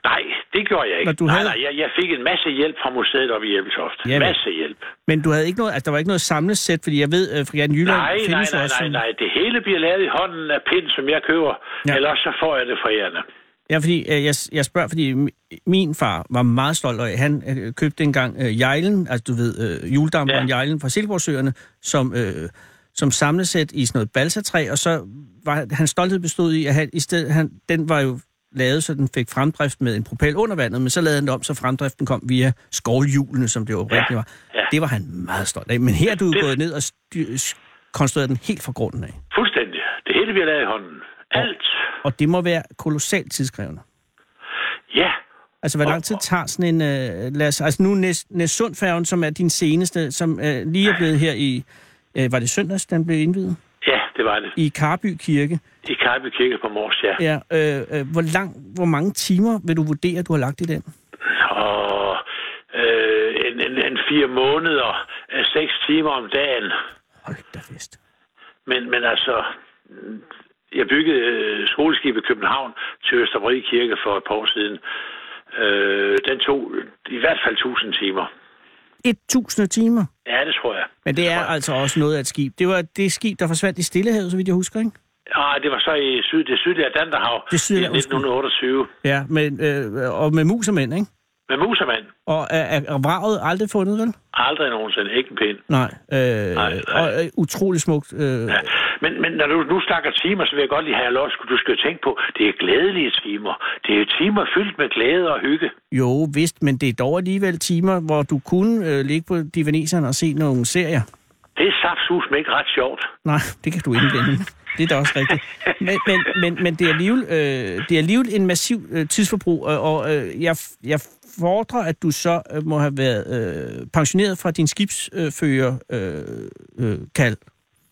Nej, det gjorde jeg ikke. Når du nej, havde- nej, jeg, jeg fik en masse hjælp fra museet op i Æbeltoft. Jamen. Masse hjælp. Men du havde ikke noget, altså, der var ikke noget samlesæt, fordi jeg ved, at fregatten Jylland Nej, nej, findes nej, også nej, som... nej. Det hele bliver lavet i hånden af pind, som jeg køber. Ja. Ellers så får jeg det fra ærende. Ja, fordi øh, jeg, jeg spørger, fordi mi- min far var meget stolt af, han øh, købte engang øh, jejlen, altså du ved, øh, juledamperen. Ja. jejlen fra Silkeborgsøerne, som, øh, som samlesæt i sådan noget balsatræ, og så var hans stolthed bestod i, at han, i stedet, han, den var jo lavet, så den fik fremdrift med en propel under vandet, men så lavede han det om, så fremdriften kom via skovlhjulene, som det oprindeligt Ja, var. ja. Det var han meget stolt af. Men her er du Det- gået ned og konstrueret den helt fra grunden af. Fuldstændig. Det hele bliver lavet i hånden. Alt. Og det må være kolossalt tidskrævende. Ja. Altså, hvor Og- lang tid tager sådan en... Øh, lad os, altså nu Næs, Næssundfærgen, som er din seneste, som øh, lige er blevet her i... Øh, var det søndags, den blev indvidet? Det var det. I Karby Kirke. I Karby Kirke på Mors, ja. Ja, øh, øh, hvor, lang, hvor mange timer vil du vurdere, du har lagt i den? Og øh, en, en, en fire måneder, øh, seks timer om dagen. Hold da fest. Men, men altså, jeg byggede øh, skoleskib i København til Østerbri Kirke for et par år siden. Øh, den tog i hvert fald 1000 timer. 1000 timer. Ja, det tror jeg. Men det er tror jeg. altså også noget af et skib. Det var det skib, der forsvandt i Stillehavet, så vidt jeg husker, ikke? Ah, det var så i syd, det sydlige Atlanterhav Det sydlige- i 1928. Ja, men, øh, og med mus og mænd, ikke? Med musermand. Og er, er, vraget aldrig fundet, vel? Aldrig nogensinde. Ikke en pind. Nej. Øh, Nej, nej. Og øh, utrolig smukt. Øh, Ja. Men, men når du nu snakker timer, så vil jeg godt lige have lov. Du skal tænke på, det er glædelige timer. Det er timer fyldt med glæde og hygge. Jo, vist, men det er dog alligevel timer, hvor du kunne øh, ligge på divaneserne og se nogle serier. Det er saftsus med ikke ret sjovt. Nej, det kan du ikke. Det er da også rigtigt. Men, men, men, men det, er alligevel, øh, det er alligevel en massiv øh, tidsforbrug, og, og øh, jeg, jeg fordrer, at du så øh, må have været øh, pensioneret fra din skibsfører øh, øh, kald.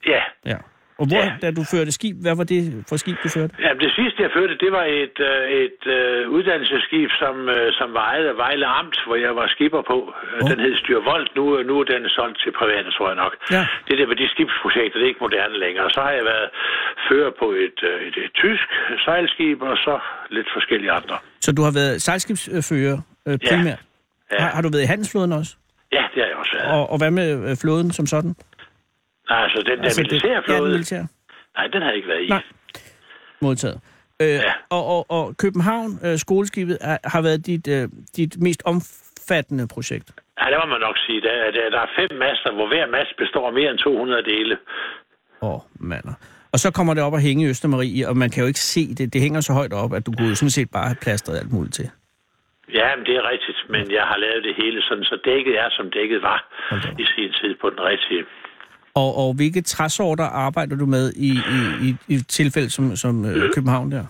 Ja. Ja. Og hvor, Ja. da du førte skib, hvad var det for skib, du førte? ja det sidste, jeg førte, det var et, øh, et øh, uddannelsesskib, som, øh, som var ejet af Vejle Amt, hvor jeg var skipper på. Oh. Den hed Styr Volt. Nu, nu er den solgt til private, tror jeg nok. Ja. Det der med de skibsprojekter, det er ikke moderne længere. Så har jeg været fører på et, øh, et, et tysk sejlskib, og så lidt forskellige andre. Så du har været sejlskibsfører øh, Ja. primært? Ja. Har, har du været i handelsflåden også? Ja, det har jeg også været. Og, og hvad med øh, flåden som sådan? Altså, den der Altså, militærflåde, Ja, den militære. nej, den har jeg ikke været i. Nej. Modtaget. Øh, Ja. og, og, og København, øh, skoleskibet, er, har været dit, øh, dit mest omfattende projekt. Ja, det må man nok sige. Der, der, der er fem master, hvor hver mast består af mere end 200 dele. Åh, oh, mander. Og så kommer det op og hænge i Østermarie, og man kan jo ikke se det. Det hænger så højt op, at du kunne sådan set bare have plastret alt muligt til. Ja, men det er rigtigt, men jeg har lavet det hele sådan, så dækket er, som dækket var op. i sin tid på den rigtige. Og, og hvilke træsorter arbejder du med i, i, i, i tilfælde som, som øh, København der?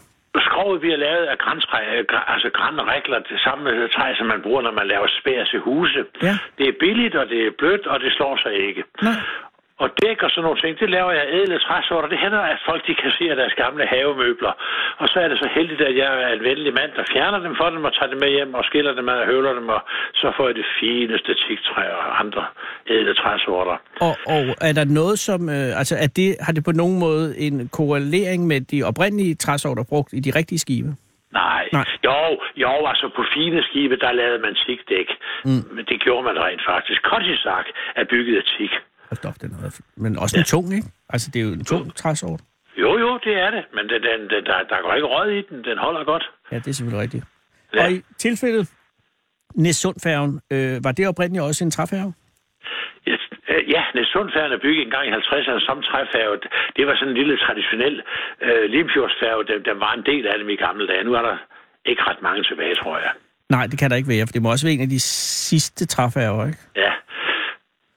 Skrovet bliver lavet af græntræ, øh, altså grænregler, det samme træ, som man bruger, når man laver spær til huse. Ja. Det er billigt, og det er blødt, og det slår sig ikke. Nej. Og dæk og sådan nogle ting, det laver jeg ædle træsorter. Det hænder, at folk de kasserer deres gamle havemøbler. Og så er det så heldigt, at jeg er en venlig mand, der fjerner dem for dem og tager dem med hjem og skiller dem ad og høvler dem. Og så får jeg det fineste tigtræ og andre ædle træsorter. Og, og er der noget som, øh, altså er det, har det på nogen måde en korrelering med de oprindelige træsorter brugt i de rigtige skibe? Nej. Nej. Jo, jo, altså på fine skibe, der lavede man tigdæk. Mm. Men det gjorde man rent faktisk. Kontisak er bygget af tig. Hold op, den er, men også en tung, ikke? Altså det er jo en tung træsort. Jo, jo, det er det. Men den, den, den, der, der går ikke rød i den. Den holder godt. Ja, det er selvfølgelig rigtigt. Ja. Og i tilfældet Næssundfærgen, øh, var det oprindeligt også en træfærge? Ja, øh, Ja, Næsundfærgen er bygget en gang i 50'erne som træfærge. Det var sådan en lille traditionel øh, Limfjordsfærge. Der, der var en del af dem i gamle dage. Nu er der ikke ret mange tilbage, tror jeg. Nej, det kan der ikke være, for det må også være en af de sidste træfærger, ikke? Ja.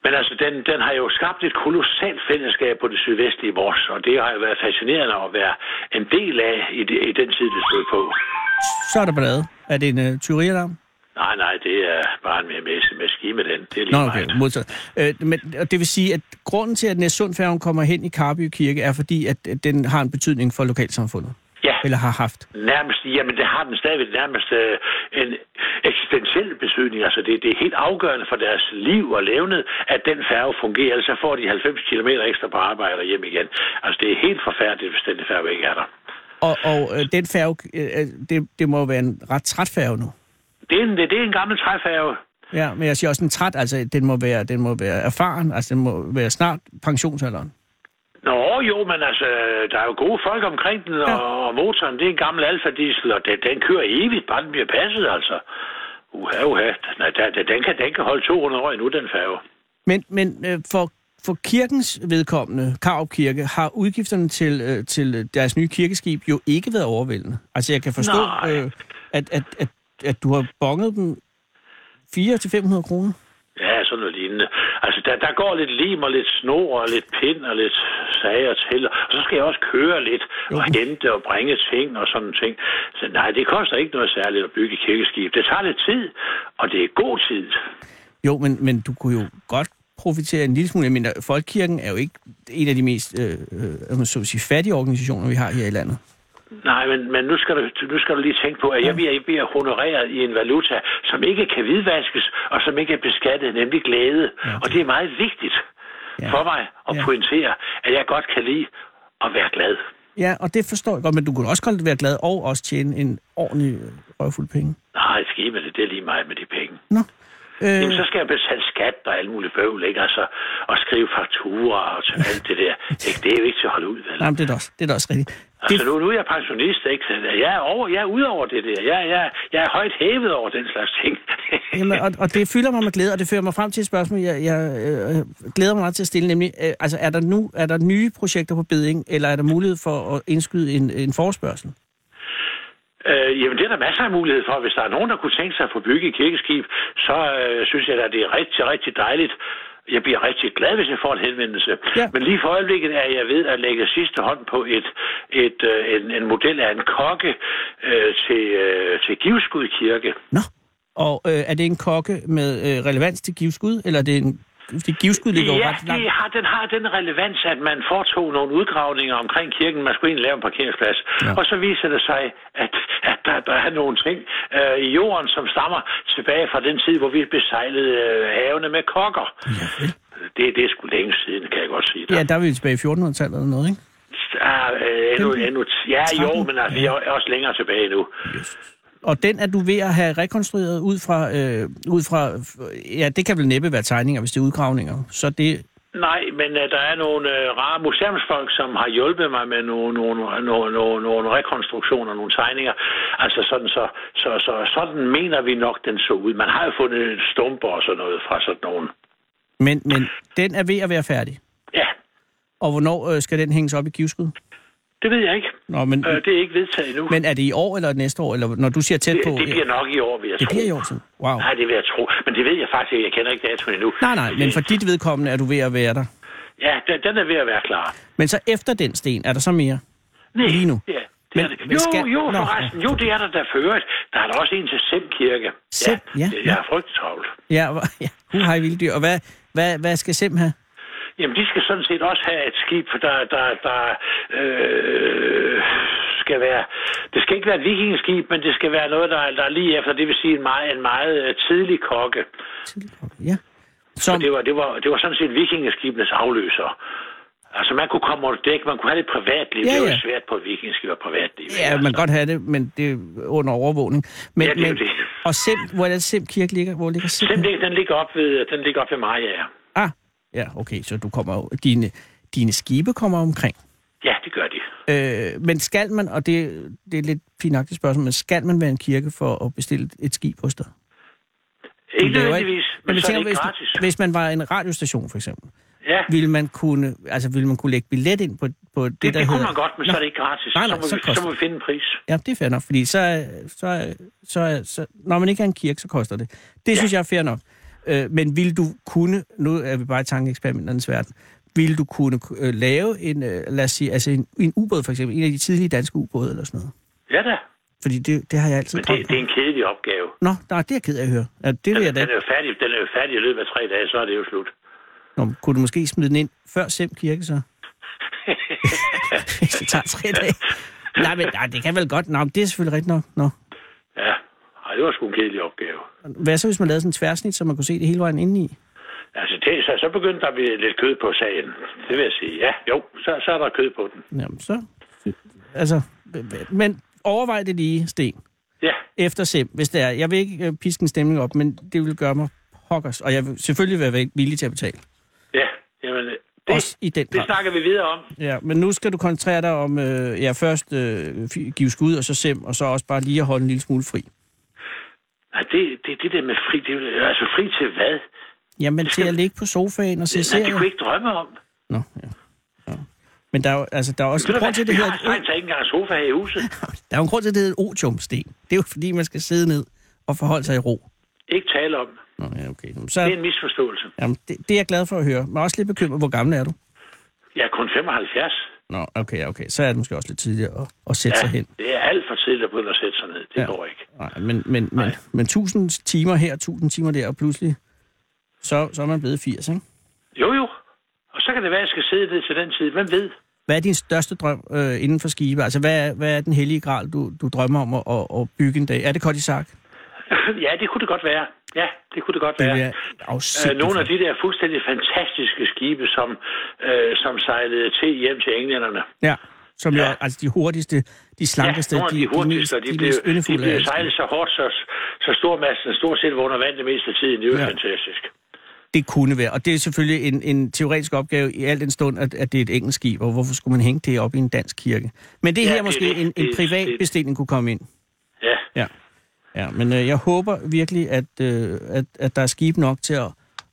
Men altså, den, den har jo skabt et kolossalt fællesskab på det sydvestlige Mors, og det har jo været fascinerende at være en del af i, det, i den tid, det stod på. Så er der ballade. Er det en uh, tyverialarm? Nej, nej, det er bare en med, med, med den. Det er lige Nå, okay, modtaget. Øh, men, og det vil sige, at grunden til, at Næssundfærgen kommer hen i Karby Kirke, er fordi, at at den har en betydning for lokalsamfundet? Eller har haft? nærmest, jamen det har den stadigvæk nærmest øh, en eksistentiel betydning. Altså det, det er helt afgørende for deres liv og levnet, at den færge fungerer, ellers så får de 90 km ekstra på arbejde og hjem igen. Altså det er helt forfærdeligt, hvis den færge ikke er der. Og, og øh, den færge, øh, det, det må være en ret træt færge nu. Det er en, det, det er en gammel træfærge. Ja, men jeg siger også en træt, altså den må være, den må være erfaren, altså den må være snart pensionsalderen. Nå jo, men altså, der er jo gode folk omkring den, Ja. og, og motoren, det er en gammel alfa-diesel, og den, den kører evigt, bare den bliver passet, altså. Uha, uha. Nej, der, der, den, kan, den kan holde 200 år endnu, den færge. Men, men øh, for, for kirkens vedkommende, Karup Kirke, har udgifterne til, øh, til deres nye kirkeskib jo ikke været overvældende. Altså jeg kan forstå, Nej. øh, at, at, at, at du har bonget dem 400-500 kroner. Ja, sådan noget lignende. Altså, der, der går lidt lim og lidt snor og lidt pind og lidt sager til. Og så skal jeg også køre lidt Jo. og hente og bringe ting og sådan ting. Så nej, det koster ikke noget særligt at bygge kirkeskib. Det tager lidt tid, og det er god tid. Jo, men, men du kunne jo godt profitere en lille smule. Jeg mener, Folkekirken er jo ikke en af de mest øh, øh, så sige, fattige organisationer, vi har her i landet. Nej, men, men nu, skal du, nu skal du lige tænke på, at jeg bliver, jeg bliver honoreret i en valuta, som ikke kan hvidvaskes, og som ikke er beskattet, nemlig glæde. Ja. Og det er meget vigtigt Ja. for mig at Ja. pointere, at jeg godt kan lide at være glad. Ja, og det forstår jeg godt, men du kunne også godt være glad og også tjene en ordentlig røvfuld penge. Nej, skidt med det, det er lige meget med de penge. Nå. Øh, Jamen, så skal jeg betale skat og alt muligt bøvl, ikke? Altså, og skrive fakturer og til alt det der. Ikke? Det er jo ikke til at holde ud, vel? nej, men det er da også, det er da også rigtigt. Altså, nu, nu er jeg pensionist, ikke? Så jeg er, over, jeg er ude over det der. Jeg, jeg, jeg er højt hævet over den slags ting. Jamen, og, og det fylder mig med glæde, og det fører mig frem til et spørgsmål, jeg, jeg øh, glæder mig meget til at stille, nemlig, øh, altså er der nu er der nye projekter på beding, eller er der mulighed for at indskyde en, en forespørgsel? Øh, jamen, det er der masser af mulighed for. Hvis der er nogen, der kunne tænke sig at få bygget et kirkeskib, så øh, synes jeg, at det er rigtig, rigtig dejligt. Jeg bliver rigtig glad, hvis jeg får en henvendelse. Ja. Men lige for øjeblikket er jeg ved at lægge sidste hånd på et, et, øh, en, en model af en kokke øh, til, øh, til Givskud Kirke. Nå. Og øh, er det en kokke med øh, relevans til givskud, eller er det en... Fordi givskud ligger Ja, ret langt. det har, den har den relevans, at man foretog nogle udgravninger omkring kirken. Man skulle egentlig lave en parkeringsplads. Ja. Ja. Og så viser det sig, at, at der, der er nogle ting øh, i jorden, som stammer tilbage fra den tid, hvor vi besejlede øh, havene med kokker. Ja. Det, det er sgu længe siden, kan jeg godt sige. ja, der er vi tilbage i 1400-tallet eller noget, ikke? Ah, øh, endnu, 15, endnu, ja, jo, 13, men altså, ja. vi er også længere tilbage nu. Og den er du ved at have rekonstrueret ud fra, øh, ud fra... Ja, det kan vel næppe være tegninger, hvis det er udgravninger. Så det Nej, men uh, der er nogle uh, rare museumsfolk, som har hjulpet mig med nogle, nogle, nogle, nogle, nogle rekonstruktioner, nogle tegninger. Altså sådan, så, så, så, sådan mener vi nok, den så ud. Man har jo fundet stumper og sådan noget fra sådan nogen. Men, men den er ved at være færdig. Ja, Og hvornår øh, skal den hænges op i kivskud? Det ved jeg ikke. Nå, men, Uh, det er ikke vedtaget endnu. men er det i år eller næste år? Eller når du siger tæt på? det, det bliver nok i år, vil jeg det tro. bliver i år, så. Wow. Nej, det vil jeg tro. Men det ved jeg faktisk ikke. Jeg kender ikke datoen endnu. Nej, nej, men for dit vedkommende er du ved at være der. Ja, den, den er ved at være klar. Men så efter den sten, er der så mere? Nej, Lige nu? Ja, det Men- er det. Jo, skal- jo, forresten. Jo, det er der der ført. Der er der også en til Sem Kirke. Sem? Ja, det- ja. Jeg har frygtet travlt. Ja, ja. Uh, hej, vilddyr. Og hvad, hvad, hvad skal Sim have? Jamen, de skal sådan set også have et skib, for der, der, der øh, skal være... Det skal ikke være et vikingeskib, men det skal være noget, der, der er lige efter. Det vil sige en meget, en meget øh, tidlig kokke. Ja. Som, Og det var, det, var, det var sådan set vikingeskibenes afløser. Altså, man kunne komme under dæk, man kunne have det privatliv. Ja, det er jo ja. svært på et vikingeskib og privatliv. ja, man kan godt have det, men det er under overvågning. Men, Ja, det er men, det. og Sim, hvor er det Sim Kirke ligger? Hvor ligger Sim? Den, ligger- den ligger op ved, den ligger op ved Maja. Ja, okay, så du kommer jo, dine, dine skibe kommer omkring. Ja, det gør de. Øh, men skal man, og det, det er lidt pinagtigt spørgsmål, men skal man være en kirke for at bestille et skib hos dig? Ikke nødvendigvis, men, jeg så er det tænker, hvis, gratis. hvis man var en radiostation, for eksempel, Ja, ville man kunne, altså ville man kunne lægge billet ind på, på det, det, det der det kunne hedder... man godt, men så er det ikke gratis. Nej, nej, så, må så vi, koster så må vi finde en pris. Ja, det er fair nok, fordi så, så, så, så, når man ikke er en kirke, så koster det. Det ja. synes jeg er fair nok. Øh, men vil du kunne, nu er vi bare i tankeeksperimenternes verden, vil du kunne øh, lave en, øh, lad os sige, altså en, en ubåd for eksempel, en af de tidlige danske ubåde eller sådan noget? Ja da, Fordi det, det har jeg altid men det, det er en kedelig opgave. Nå, nej, det er jeg ked af at høre. Ja, det vil Den, jeg da. den, er jo færdig, den er jo færdig i løbet af tre dage, så er det jo slut. Nå, kunne du måske smide den ind før Sem Kirke, så? Det tager tre dage. Nej, men nej, det kan vel godt. Nå, det er selvfølgelig rigtigt nok. Nå. Det var sgu en kedelig opgave. Hvad så, hvis man lavede sådan en tværsnit, så man kunne se det hele vejen indeni? Altså, det, så, så begyndte der at blive lidt kød på sagen. Det vil jeg sige. Ja, jo, så, så er der kød på den. Jamen, så... Altså, men overvej det lige, Sten. Ja, Efter Sem, hvis det er. Jeg vil ikke øh, piske en stemning op, men det vil gøre mig pokkers. Og jeg vil selvfølgelig være villig til at betale. ja, jamen, det, Også i den det grad. snakker vi videre om. Ja, men nu skal du koncentrere dig om, øh, ja, først øh, give skud, og så Sem, og så også bare lige at holde en lille smule fri. Nej, det, det, det der med fri, det, er altså fri til hvad? Jamen, til at ligge på sofaen og se Nej, det serier. kunne jeg ikke drømme om. Nå, ja. ja. Men der er jo, altså, der er også en grund til, det vi har hedder... strengt taget ikke engang en sofa her i huset. Der er jo en grund til, det hedder et otiumsten. Det er jo fordi, man skal sidde ned og forholde sig i ro. Ikke tale om. Nå, ja, okay. Så, Det er en misforståelse. jamen, det, det er jeg glad for at høre. Men også lidt bekymret, hvor gammel er du? Jeg er kun 75. Nå, okay, okay. Så er det måske også lidt tidligere at, at sætte sig Ja, hen. det er alt for tidligt at begynde at sætte sig ned. Det Ja. går ikke. Nej, men, men, men, men 1000 timer her, 1000 timer der, og pludselig, så, så er man blevet 80, ikke? Jo, jo. Og så kan det være, at jeg skal sidde det til den tid. Hvem ved? Hvad er din største drøm øh, inden for skibe? Altså, hvad er, hvad er den hellige gral, du, du drømmer om at, at, at bygge en dag? Er det Kodisak? ja, det kunne det godt være. Ja, det kunne det godt Det være. Øh, nogle af de der fuldstændig fantastiske skibe, som, øh, som sejlede til hjem til englænderne. Ja, som jo Ja. er altså de hurtigste, de slankeste, ja, nogle af de hurtigste, de, de, de blev, de af blev sejlet så hårdt, så, så stormassen stort set var under vand det meste af tiden. Det er jo Ja. fantastisk. Det kunne være, og det er selvfølgelig en, en teoretisk opgave i al den stund, at, at det er et engelsk skib, og hvorfor skulle man hænge det op i en dansk kirke? Men det Ja, her det er måske det. en, en privat det- bestilling kunne komme ind. Ja. Ja, ja men øh, jeg håber virkelig, at, øh, at, at der er skib nok til at,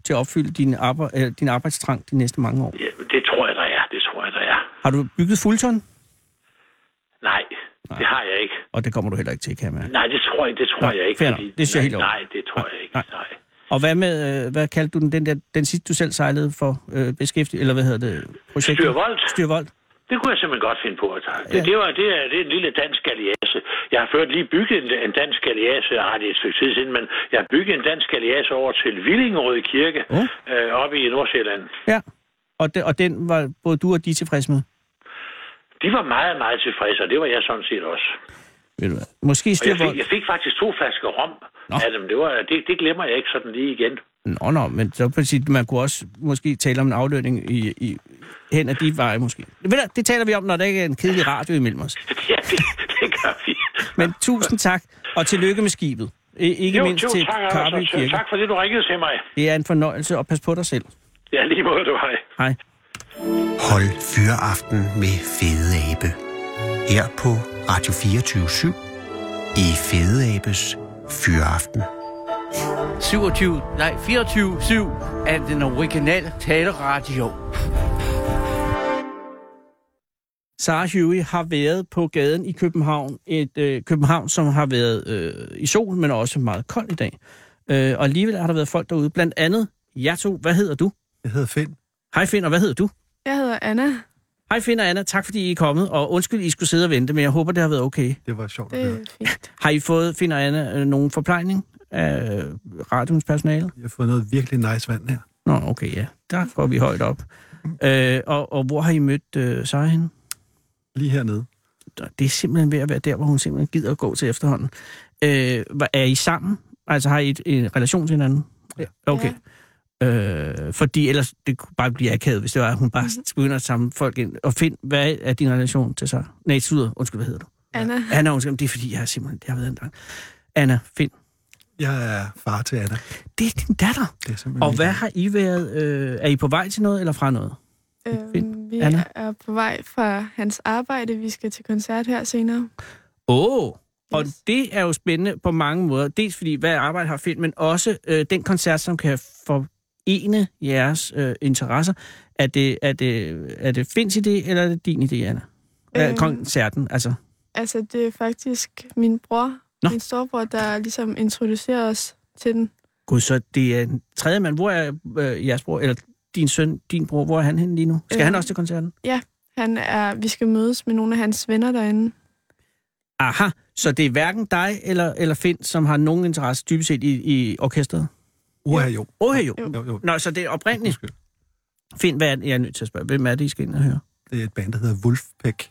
til at opfylde din, arbejde, øh, din arbejdstrang de næste mange år. ja, det tror jeg, der er. Det tror jeg, der er. Har du bygget fuldton? Nej, det har jeg ikke. Og det kommer du heller ikke til, kan jeg. Nej, det tror jeg, det tror Nej, jeg ikke. nok. Det jeg helt nej, over. nej, det tror jeg ikke. Nej. Nej. Og hvad med, øh, hvad kaldte du den, den, der, den sidste, du selv sejlede for øh, beskæftigelse, eller hvad hedder det? Projektet? Styrvolt. Styrvolt. Det kunne jeg simpelthen godt finde på at tage. Ja. Det, det, var, det, er, det er en lille dansk galliase. Jeg har ført lige bygget en, en dansk galliase, jeg har det et stykke tid siden, men jeg har bygget en dansk galliase over til Villingerød Kirke, Oh. øh, oppe i Nordsjælland. Ja, og, de, og den var både du og de tilfredse med? De var meget, meget tilfredse, og det var jeg sådan set også. Ved du hvad? Måske Og jeg fik, jeg fik faktisk to flasker rom Nå. af dem. Det, var, det, det glemmer jeg ikke sådan lige igen. Nå, nå, men så kan sige, man kunne også måske tale om en aflønning i, i, hen ad de veje måske. Ved du, det taler vi om, når der ikke er en kedelig radio imellem os. ja, det, det gør vi. Men tusind tak, og tillykke med skibet. I, ikke jo, mindst jo, til tak, Karby Kirke. tak fordi du ringede til mig. Det er en fornøjelse, og pas på dig selv. Ja, lige måde du hej. Hej. Hold Fyraften med Fede Abe. Her på Radio 24 i Fede Abes Fyraften. 27, nej 24-7 af den originale taleradio. Sarah Huey har været på gaden i København. Et øh, København, som har været øh, i sol, men også meget koldt i dag. Øh, og alligevel har der været folk derude. Blandt andet jer to. Hvad hedder du? Jeg hedder Finn. Hej Finn, og hvad hedder du? Anna. Hej Finn og Anna, tak fordi I er kommet. Og undskyld, I skulle sidde og vente, men jeg håber, det har været okay. Det var sjovt at Det høre. er fint. Har I fået, Finn og Anna, øh, nogen forplejning af radioens personale? Jeg har fået noget virkelig nice vand her. Nå, okay, ja. Der går vi højt op. Øh, og, og hvor har I mødt øh, Sarah henne? Lige hernede. Det er simpelthen ved at være der, hvor hun simpelthen gider at gå til efterhånden. Øh, er I sammen? Altså har I et, en relation til hinanden? Ja. Okay. Øh, fordi ellers det kunne bare blive akavet, hvis det var, at hun bare begynder at samle folk ind. Og find, hvad er din relation til sig? Nej, Suder, undskyld, hvad hedder du? Anna. Anna, undskyld, det er fordi, jeg har simpelthen, det har været en gang. Anna, find. Jeg er far til Anna. Det er din datter. Det er simpelthen Og hvad har I været? Øh, er I på vej til noget eller fra noget? Øhm, vi Anna? er på vej fra hans arbejde. Vi skal til koncert her senere. Åh, oh, og Yes. det er jo spændende på mange måder. Dels fordi, hvad arbejde har Finn, men også øh, den koncert, som kan forene jeres øh, interesser. Er det, er, det, er det Finns idé, eller er det din idé, Anna? Øh, Øhm. koncerten, altså. Altså, det er faktisk min bror, Nå. min storebror, der ligesom introducerer os til den. Gud, så det er en tredje mand. Hvor er øh, jeres bror, eller din søn, din bror, hvor er han henne lige nu? Skal Øh. han også til koncerten? Han er, vi skal mødes med nogle af hans venner derinde. Aha, så det er hverken dig eller, eller Finn, som har nogen interesse dybest set i, i orkestret? Uha, jo. Oh, jo. Jo. Jo, jo. Nå, så det er oprindeligt. Finn, hvad er det? Jeg er nødt til at spørge. Hvem er det, I skal ind og høre? Det er et band, der hedder Wolfpack.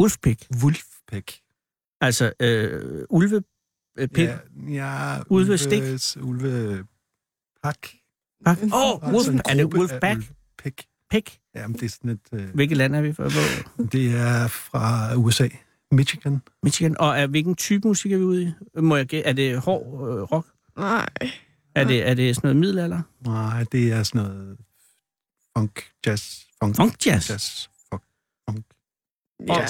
Ulfpik. Wolfpack. Altså, øh, ulve... Øh, pik. Ja, ja Ulvestik. Ulves, Ulve... Pak. Åh, oh, Wolf, er det Wolfpack? Ulvepæk. Pik? Jamen, det er sådan et... Øh, Hvilket land er vi fra? Det er fra USA. Michigan. Michigan. Og er, hvilken type musik er vi ude i? Må jeg gæ- Er det hård øh, rock? Nej. Er det, er det sådan noget middelalder? Nej, det er sådan noget funk, jazz. Funk, Funk jazz? jazz funk, funk. Ja,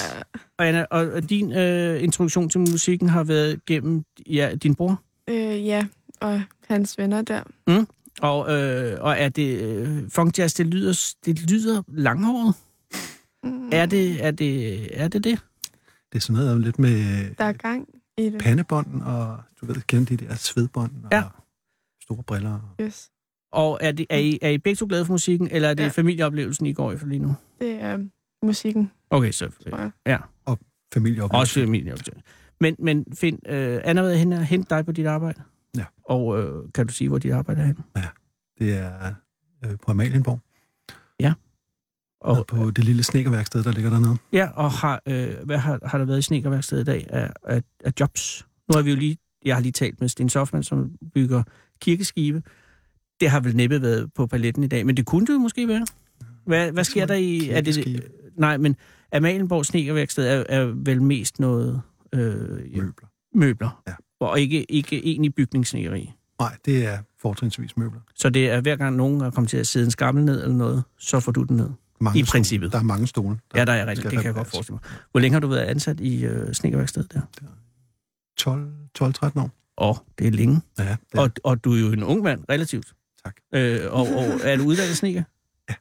Og, Anna, og, din øh, introduktion til musikken har været gennem ja, din bror? øh, ja, og hans venner der. Og, øh, og er det øh, funk jazz, det lyder, det lyder langhåret? Mm, Er det er det, er det det? Det er sådan noget lidt med Der er gang i det. pandebånd, og du ved, kender de der svedbånd, og Ja. Store briller. Yes. Og er, det, er, I, er I begge to glade for musikken, eller er det ja. Ja. familieoplevelsen, I går efter lige nu? Det er musikken, Okay, så ja, Familieoplevelse. også familieoplevelsen. Men, men Finn, øh, Anna været hen og hente dig på dit arbejde? Ja. Og øh, kan du sige, hvor dit arbejde er henne? Det er øh, på Amalienborg. Og, Og på det lille snekkerværksted, der ligger dernede. Ja, og har, øh, hvad har, har der været i snekerværkstedet i dag af, af, af jobs? Nu har vi jo lige, jeg har lige talt med Sten Soffmann, som bygger kirkeskibe. Det har vel næppe været på paletten i dag, men det kunne det jo måske være. Hvad, hvad sker der i... Er det, nej, men Amalienborg Snekerværksted er, er vel mest noget øh, Møbler. møbler, Ja. og ikke, ikke egentlig bygningssnekeri. Nej, det er fortrinsvis møbler. Så det er hver gang nogen er kommet til at sidde en skammel ned eller noget, så får du den ned. Mange I stole. princippet. Der er mange stole. Ja, der er rigtigt. Det kan jeg godt forestille mig. Hvor længe har du været ansat i øh, snekerværkstedet der? 12 12-13 år. Åh, det er længe. Ja, det er, Og, og du er jo en ung mand, relativt. Tak. Øh, og, og er du uddannet sneker? Ja.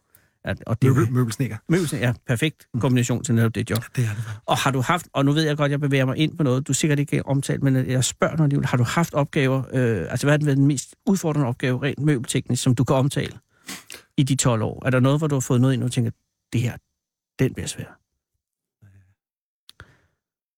ja og det møbel, jo møbelsnekker. møbelsneker, ja, perfekt kombination til netop det job. Det er det. Og har du haft, og nu ved jeg godt, jeg bevæger mig ind på noget, du sikkert ikke har omtalt, men jeg spørger alligevel, har du haft opgaver, øh, altså hvad har været den mest udfordrende opgave, rent møbelteknisk, som du kan omtale i de 12 år? Er der noget, hvor du har fået noget ind og tænker, det her, den bliver svær?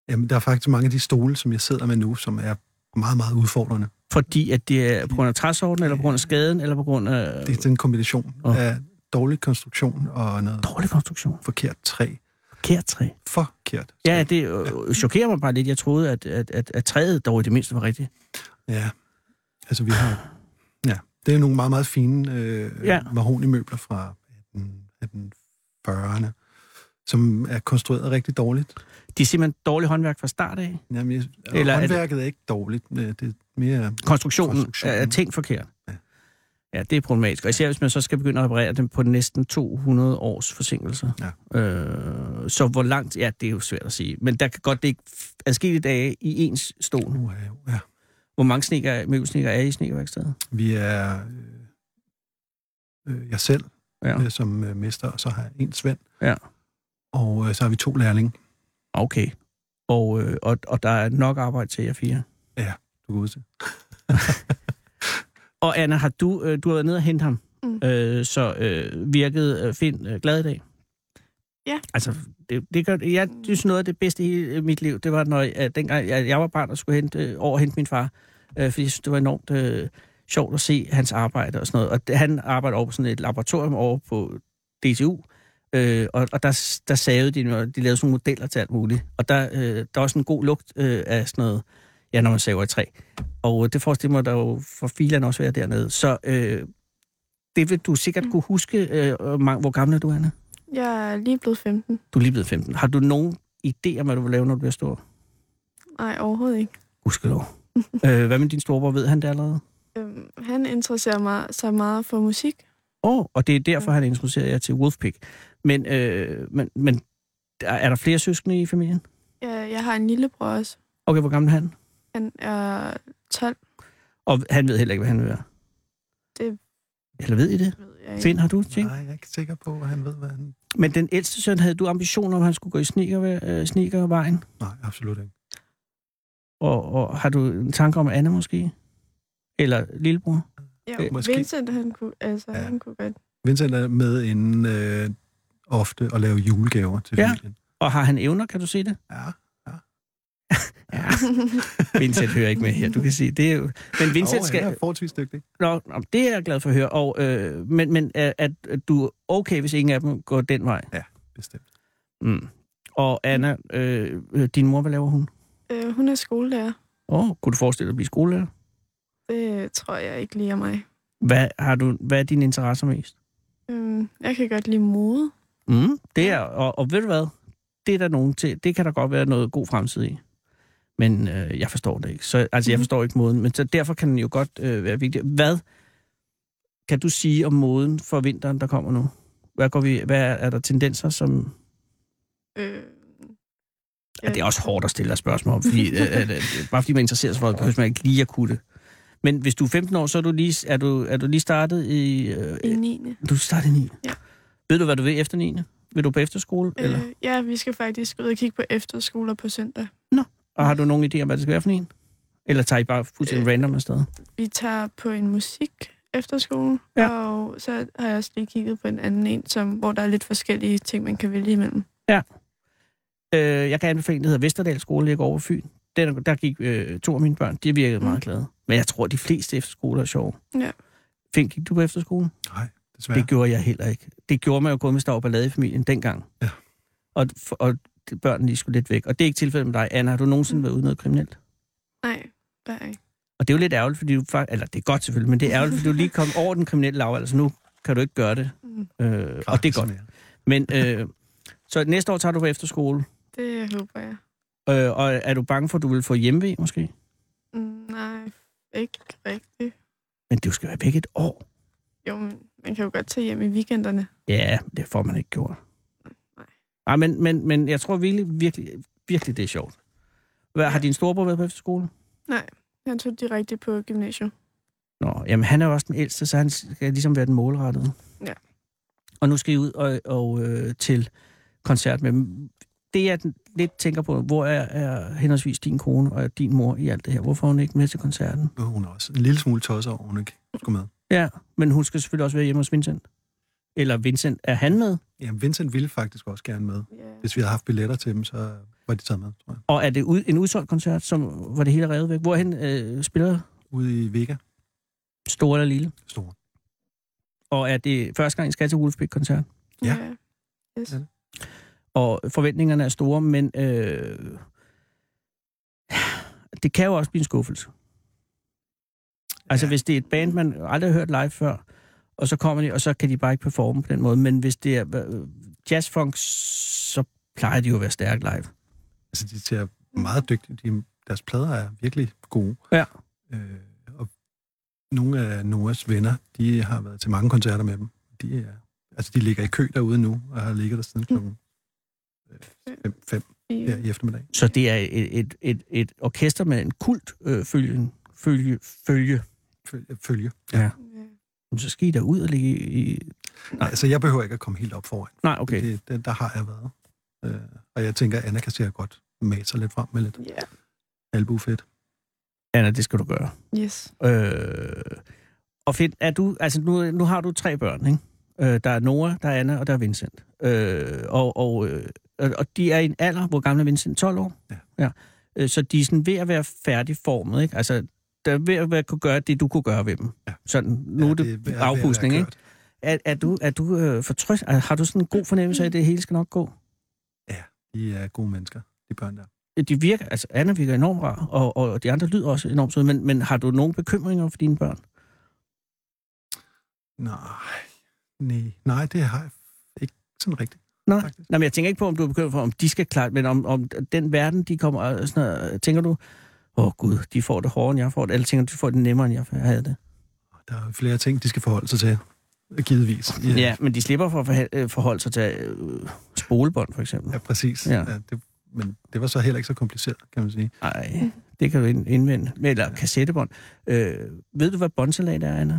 Jamen, der er faktisk mange af de stole, som jeg sidder med nu, som er meget, meget udfordrende. Fordi at det er på grund af træsorten, eller på grund af skaden, eller på grund af Det er en kombination Åh. af dårlig konstruktion og noget dårlig konstruktion? forkert træ. Forkert træ. Forkert. Ja, det øh, chokerer mig bare lidt. Jeg troede, at, at, at, at træet dog i det mindste var rigtigt. Ja, altså vi har... Ja, det er nogle meget, meget fine øh, Ja. ja. mahonimøbler fra 18, 1840'erne, som er konstrueret rigtig dårligt. De er simpelthen dårlig håndværk fra start af. Jamen, jeg, Eller Eller er det- håndværket er, er ikke dårligt. øh, Det er mere... Konstruktionen, Konstruktionen. er tænkt forkert. Ja. Ja, det er problematisk. Og især hvis man så skal begynde at reparere dem på næsten 200 års forsinkelse. Ja. Øh, så hvor langt... Ja, det er jo svært at sige. Men der kan godt ligge adskillige dage i ens stol. Uh, ja. Hvor mange sneker, møbelsneker er I i snekerværkstedet? Vi er øh, øh, jeg selv ja. øh, som øh, mester, og så har jeg en svend. Ja. Og øh, så har vi to lærlinge. Okay. Og, øh, og, og der er nok arbejde til jer fire? Ja, du kan udse. og Anna, har du, øh, du har været nede og hente ham, mm. øh, så øh, virkede øh, Finn øh, glad i dag? Ja. Altså, det, det gør, jeg synes noget af det bedste i øh, mit liv, det var, når jeg, dengang jeg, jeg var barn og skulle hente, øh, over hente min far, øh, fordi jeg synes, det var enormt øh, sjovt at se hans arbejde og sådan noget. Og det, han arbejder over på sådan et laboratorium over på DTU, øh, og, og der, der savede de, de lavede sådan nogle modeller til alt muligt. Og der, øh, der var sådan en god lugt øh, af sådan noget, ja, når man saver i træ. Og øh, det forestiller mig, der jo for filerne også være dernede. Så øh, det vil du sikkert kunne huske. Øh, hvor gammel er du, Anna? Jeg er lige blevet 15. Du er lige blevet 15. Har du nogen idé om, hvad du vil lave, når du bliver stor? Nej, overhovedet ikke. Gudskelov. øh, hvad med din storebror? Ved han det allerede? Øhm, han interesserer mig så meget for musik. Åh, oh, og det er derfor, han introducerer jer til Wolfpick. Men, øh, men, men er der flere søskende i familien? Ja, jeg har en lillebror også. Okay, hvor gammel er han? Han er 12. Og han ved heller ikke, hvad han vil være? Det Eller ved I det? ved jeg ikke. Finn, har du tænkt? Nej, jeg er ikke sikker på, at han ved, hvad han... Men den ældste søn, havde du ambitioner om, at han skulle gå i sneaker, øh, sneakervejen? Nej, absolut ikke. Og, og har du en tanke om Anna måske? Eller lillebror? Ja, Øh, måske. Vincent, han kunne, altså, ja. han kunne godt. Vincent er med inden øh, ofte at lave julegaver til Ja. familien. Og har han evner, kan du se det? Ja, ja. ja. Vincent hører ikke med her, du kan sige. Det er jo... Men Vincent Åh, skal... Han er forholdsvis dygtig. Nå, nå, det er jeg glad for at høre. Og, øh, men men er, at, at du er okay, hvis ingen af dem går den vej? Ja, bestemt. Mm. Og Anna, øh, øh, din mor, hvad laver hun? Øh, hun er skolelærer. Åh, oh, kunne du forestille dig at blive skolelærer? Det tror jeg ikke lige er mig. Hvad, har du, hvad er dine interesser mest? Øhm, jeg kan godt lide mode. Mm, det er, og, og ved du hvad? Det er der nogen til. Det kan der godt være noget god fremtid i. Men øh, jeg forstår det ikke. Så, altså, jeg Mhm. forstår ikke moden. Men så derfor kan den jo godt øh, være vigtig. Hvad kan du sige om moden for vinteren, der kommer nu? Hvad, går vi, hvad er, er der tendenser, som... Øh, Ja, det er også hårdt at stille dig spørgsmål om, fordi, øh, øh, øh, bare fordi man interesserer sig for det, behøver man ikke lige at kunne det. Men hvis du er 15 år, så er du lige, er du, er du lige startet i... Øh, I 9. Du startede i 9? Ja. Ved du, hvad du vil efter 9? Vil du på efterskole? Øh. Eller? Ja, vi skal faktisk ud og kigge på efterskoler på søndag. Og har du nogen idé om, hvad det skal være for en? Eller tager I bare fuldstændig øh. random afsted? Vi tager på en musik efterskole, Ja. og så har jeg også lige kigget på en anden en, som, hvor der er lidt forskellige ting, man kan vælge imellem. Ja. Øh, jeg kan anbefale en, der hedder Vesterdal Skole, jeg går over Fyn. Den, der gik øh, to af mine børn. De virkede mm. meget glade. Men jeg tror, de fleste efterskoler er sjove. Ja. Finn, gik du på efterskole? Nej, desværre. Det gjorde jeg heller ikke. Det gjorde man jo kun, hvis der var ballade i familien dengang. Ja. Og, og de børnene lige skulle lidt væk. Og det er ikke tilfældet med dig. Anna, har du nogensinde været ude noget kriminelt? Nej, der er ikke. Og det er jo lidt ærgerligt, fordi du faktisk... Eller det er godt selvfølgelig, men det er ærgerligt, fordi du lige kom over den kriminelle lav. Altså nu kan du ikke gøre det. Mm. Øh, og det er godt. Men øh, så næste år tager du på efterskole. Det håber jeg. Øh, og er du bange for, at du vil få hjemmevæg måske? Mm, nej, ikke rigtigt. Men du skal være væk et år. Jo, men man kan jo godt tage hjem i weekenderne. Ja, det får man ikke gjort. Nej, men, men, men jeg tror virkelig, virkelig, virkelig, det er sjovt. Hvad, har din storebror været på efterskole? Nej, han tog direkte på gymnasiet. Nå, jamen han er jo også den ældste, så han skal ligesom være den målrettede. Ja. Og nu skal I ud og, og øh, til koncert med dem. Det jeg lidt tænker på, hvor er, er henholdsvis din kone og din mor i alt det her? Hvorfor er hun ikke med til koncerten? Hun er også en lille smule tosset over, hun ikke skulle med. Ja, men hun skal selvfølgelig også være hjemme hos Vincent. Eller Vincent, er han med? Jamen, Vincent ville faktisk også gerne med. Yeah. Hvis vi havde haft billetter til dem, så var de taget med, tror jeg. Og er det ud, en udsolgt koncert, som, hvor det hele er revet væk? Hvorhen øh, spiller Ude i Vega. Stor eller lille? Stor. Og er det første gang, I skal til Wolfsbæk-koncert? Ja. ja. Yes. Og forventningerne er store, men øh, det kan jo også blive en skuffelse. Altså, ja. hvis det er et band, man aldrig har hørt live før, og så kommer de, og så kan de bare ikke performe på den måde. Men hvis det er øh, jazzfunk, så plejer de jo at være stærke live. Altså, de ser meget dygtige. De, deres plader er virkelig gode. Ja. Øh, og nogle af Noahs venner, de har været til mange koncerter med dem. De, er, altså, de ligger i kø derude nu, og har ligget der siden klokken 5 her i eftermiddag. Så det er et, et, et, et orkester med en kult øh, følge, følge, følge. Følge. Ja. Men så skal I da ud og ligge i... Nej, altså jeg behøver ikke at komme helt op foran. Nej, okay. Det, det, der har jeg været. Øh, og jeg tænker, at Anna kan sikkert godt mase sig lidt frem med lidt Ja. albufedt. Anna, det skal du gøre. Yes. Øh, og fedt, er du, altså nu, nu har du tre børn, ikke? Øh, der er Nora, der er Anna, og der er Vincent. Øh, og, og, øh, og de er i en alder, hvor gamle er Vincent? 12 år? Ja. ja. Øh, så de er sådan ved at være færdigformet, ikke? Altså, der er ved at være, kunne gøre det, du kunne gøre ved dem. Ja. Sådan, nu Ja, det, er det afpustning, ikke? Er, er du, er du øh, fortryst? Er- Har du sådan en god fornemmelse af, at det hele skal nok gå? De er gode mennesker, de børn der. De virker, altså Anna virker enormt rar, og, og de andre lyder også enormt søde, men, men har du nogle bekymringer for dine børn? Nej, nej, nej, det har jeg ikke sådan rigtigt. Nej, Nej men jeg tænker ikke på, om du er bekymret for, om de skal klare men om, om den verden, de kommer og sådan noget, tænker du, åh oh, gud, de får det hårdere, end jeg får det, eller tænker du, de får det nemmere, end jeg havde det? Der er flere ting, de skal forholde sig til, givetvis. Ja, ja men de slipper for at øh, forholde sig til øh, spolebånd, for eksempel. Ja, præcis. Ja. Ja. Ja, det, men det var så heller ikke så kompliceret, kan man sige. Nej, det kan du ind- indvende. Men, eller kassettebånd. Øh, ved du, hvad båndsalat er, Anna?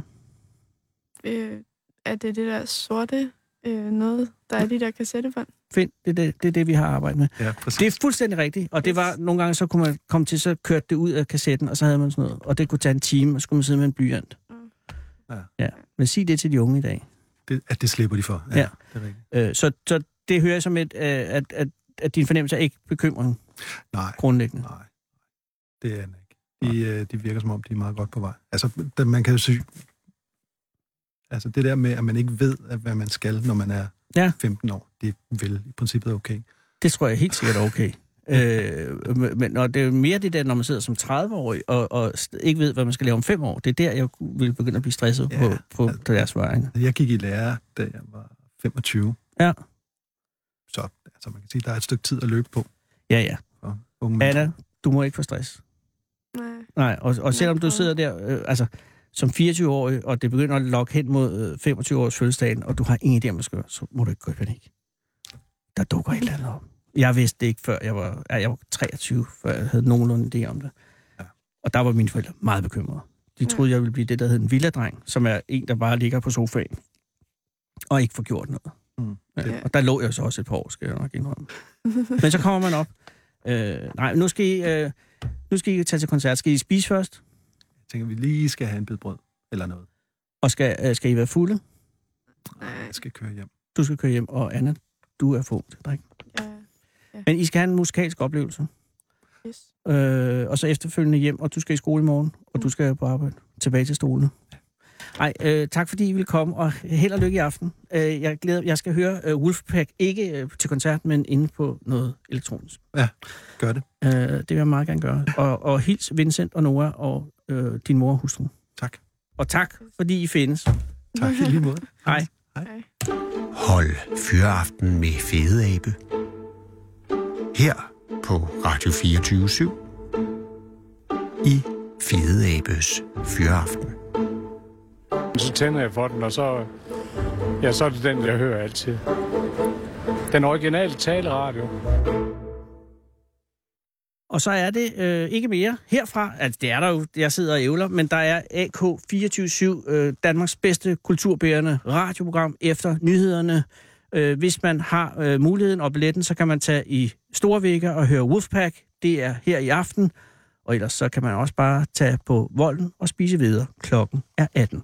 Øh, er det det der sorte øh, noget, der er de der kassettebånd? Find, det er det, det, er det vi har arbejdet med. Ja, præcis. Det er fuldstændig rigtigt, og det var, nogle gange så kunne man komme til, så kørte det ud af kassetten, og så havde man sådan noget, og det kunne tage en time, og så skulle man sidde med en blyant. Ja. ja. Men sig det til de unge i dag. Det, at det slipper de for. Ja, Ja. det er rigtigt. Øh, så, så det hører jeg som et, øh, at, at, at din fornemmelse er ikke bekymring Nej, grundlæggende. nej. Det er den ikke. De, øh, de virker som om, de er meget godt på vej. Altså, man kan jo sige... Altså, det der med, at man ikke ved, hvad man skal, når man er Ja. 15 år, det er vel i princippet okay. Det tror jeg helt sikkert er okay. Øh, men- og det er mere det der, når man sidder som 30-årig og, og ikke ved, hvad man skal lave om fem år. Det er der, jeg vil begynde at blive stresset ja, på, på på deres vegne. Jeg gik i lære, da jeg var 25. Ja. Så altså, man kan sige, der er et stykke tid at løbe på. Ja, ja. Unge. Anna, du må ikke få stress. Nej. Nej, og, og selvom du sidder der, øh, altså som 24-årig, og det begynder at lokke hen mod øh, 25-års fødselsdagen, og du har ingen idé om, hvad skal så må du ikke gå i panik. Der dukker et eller andet op. Jeg vidste det ikke, før jeg var, ja, jeg var 23, før jeg havde nogenlunde idé om det. Ja. Og der var mine forældre meget bekymrede. De troede, jeg ville blive det, der hed en villadreng, som er en, der bare ligger på sofaen og ikke får gjort noget. Mm. Ja. Og der lå jeg så også et par år, skal jeg nok indrømme. Men så kommer man op. Øh, nej, nu skal, I, øh, nu skal I tage til koncert. Skal I spise først? Tænker, vi lige skal have en bid brød eller noget. Og skal, øh, skal I være fulde? Jeg skal køre hjem. Du skal køre hjem, og Anna, du er fuld til at drikke. Ja. Men I skal have en musikalsk oplevelse. Yes. Øh, og så efterfølgende hjem, og du skal i skole i morgen, og du skal på arbejde. Tilbage til stolene. Ej, øh, tak fordi I vil komme, og held og lykke i aften. Øh, jeg, glæder, jeg skal høre øh, Wolfpack, ikke øh, til koncert, men inde på noget elektronisk. Ja, gør det. Øh, det vil jeg meget gerne gøre. Og, og hils Vincent og Nora og øh, din mor og hustru. Tak. Og tak, fordi I findes. Tak i lige måde. Hej. Hold Fyraften med Fede Abe. Her på Radio 24 i Fede Abes Fyraften. Så tænder jeg for den, og så, ja, så er det den, jeg hører altid. Den originale taleradio. Og så er det øh, ikke mere herfra. Altså, det er der jo. Jeg sidder og ævler, men der er AK247, øh, Danmarks bedste kulturbærende radioprogram efter nyhederne. Øh, hvis man har øh, muligheden og billetten, så kan man tage i Storvægge og høre Wolfpack. Det er her i aften. Og ellers så kan man også bare tage på volden og spise videre. Klokken er 18.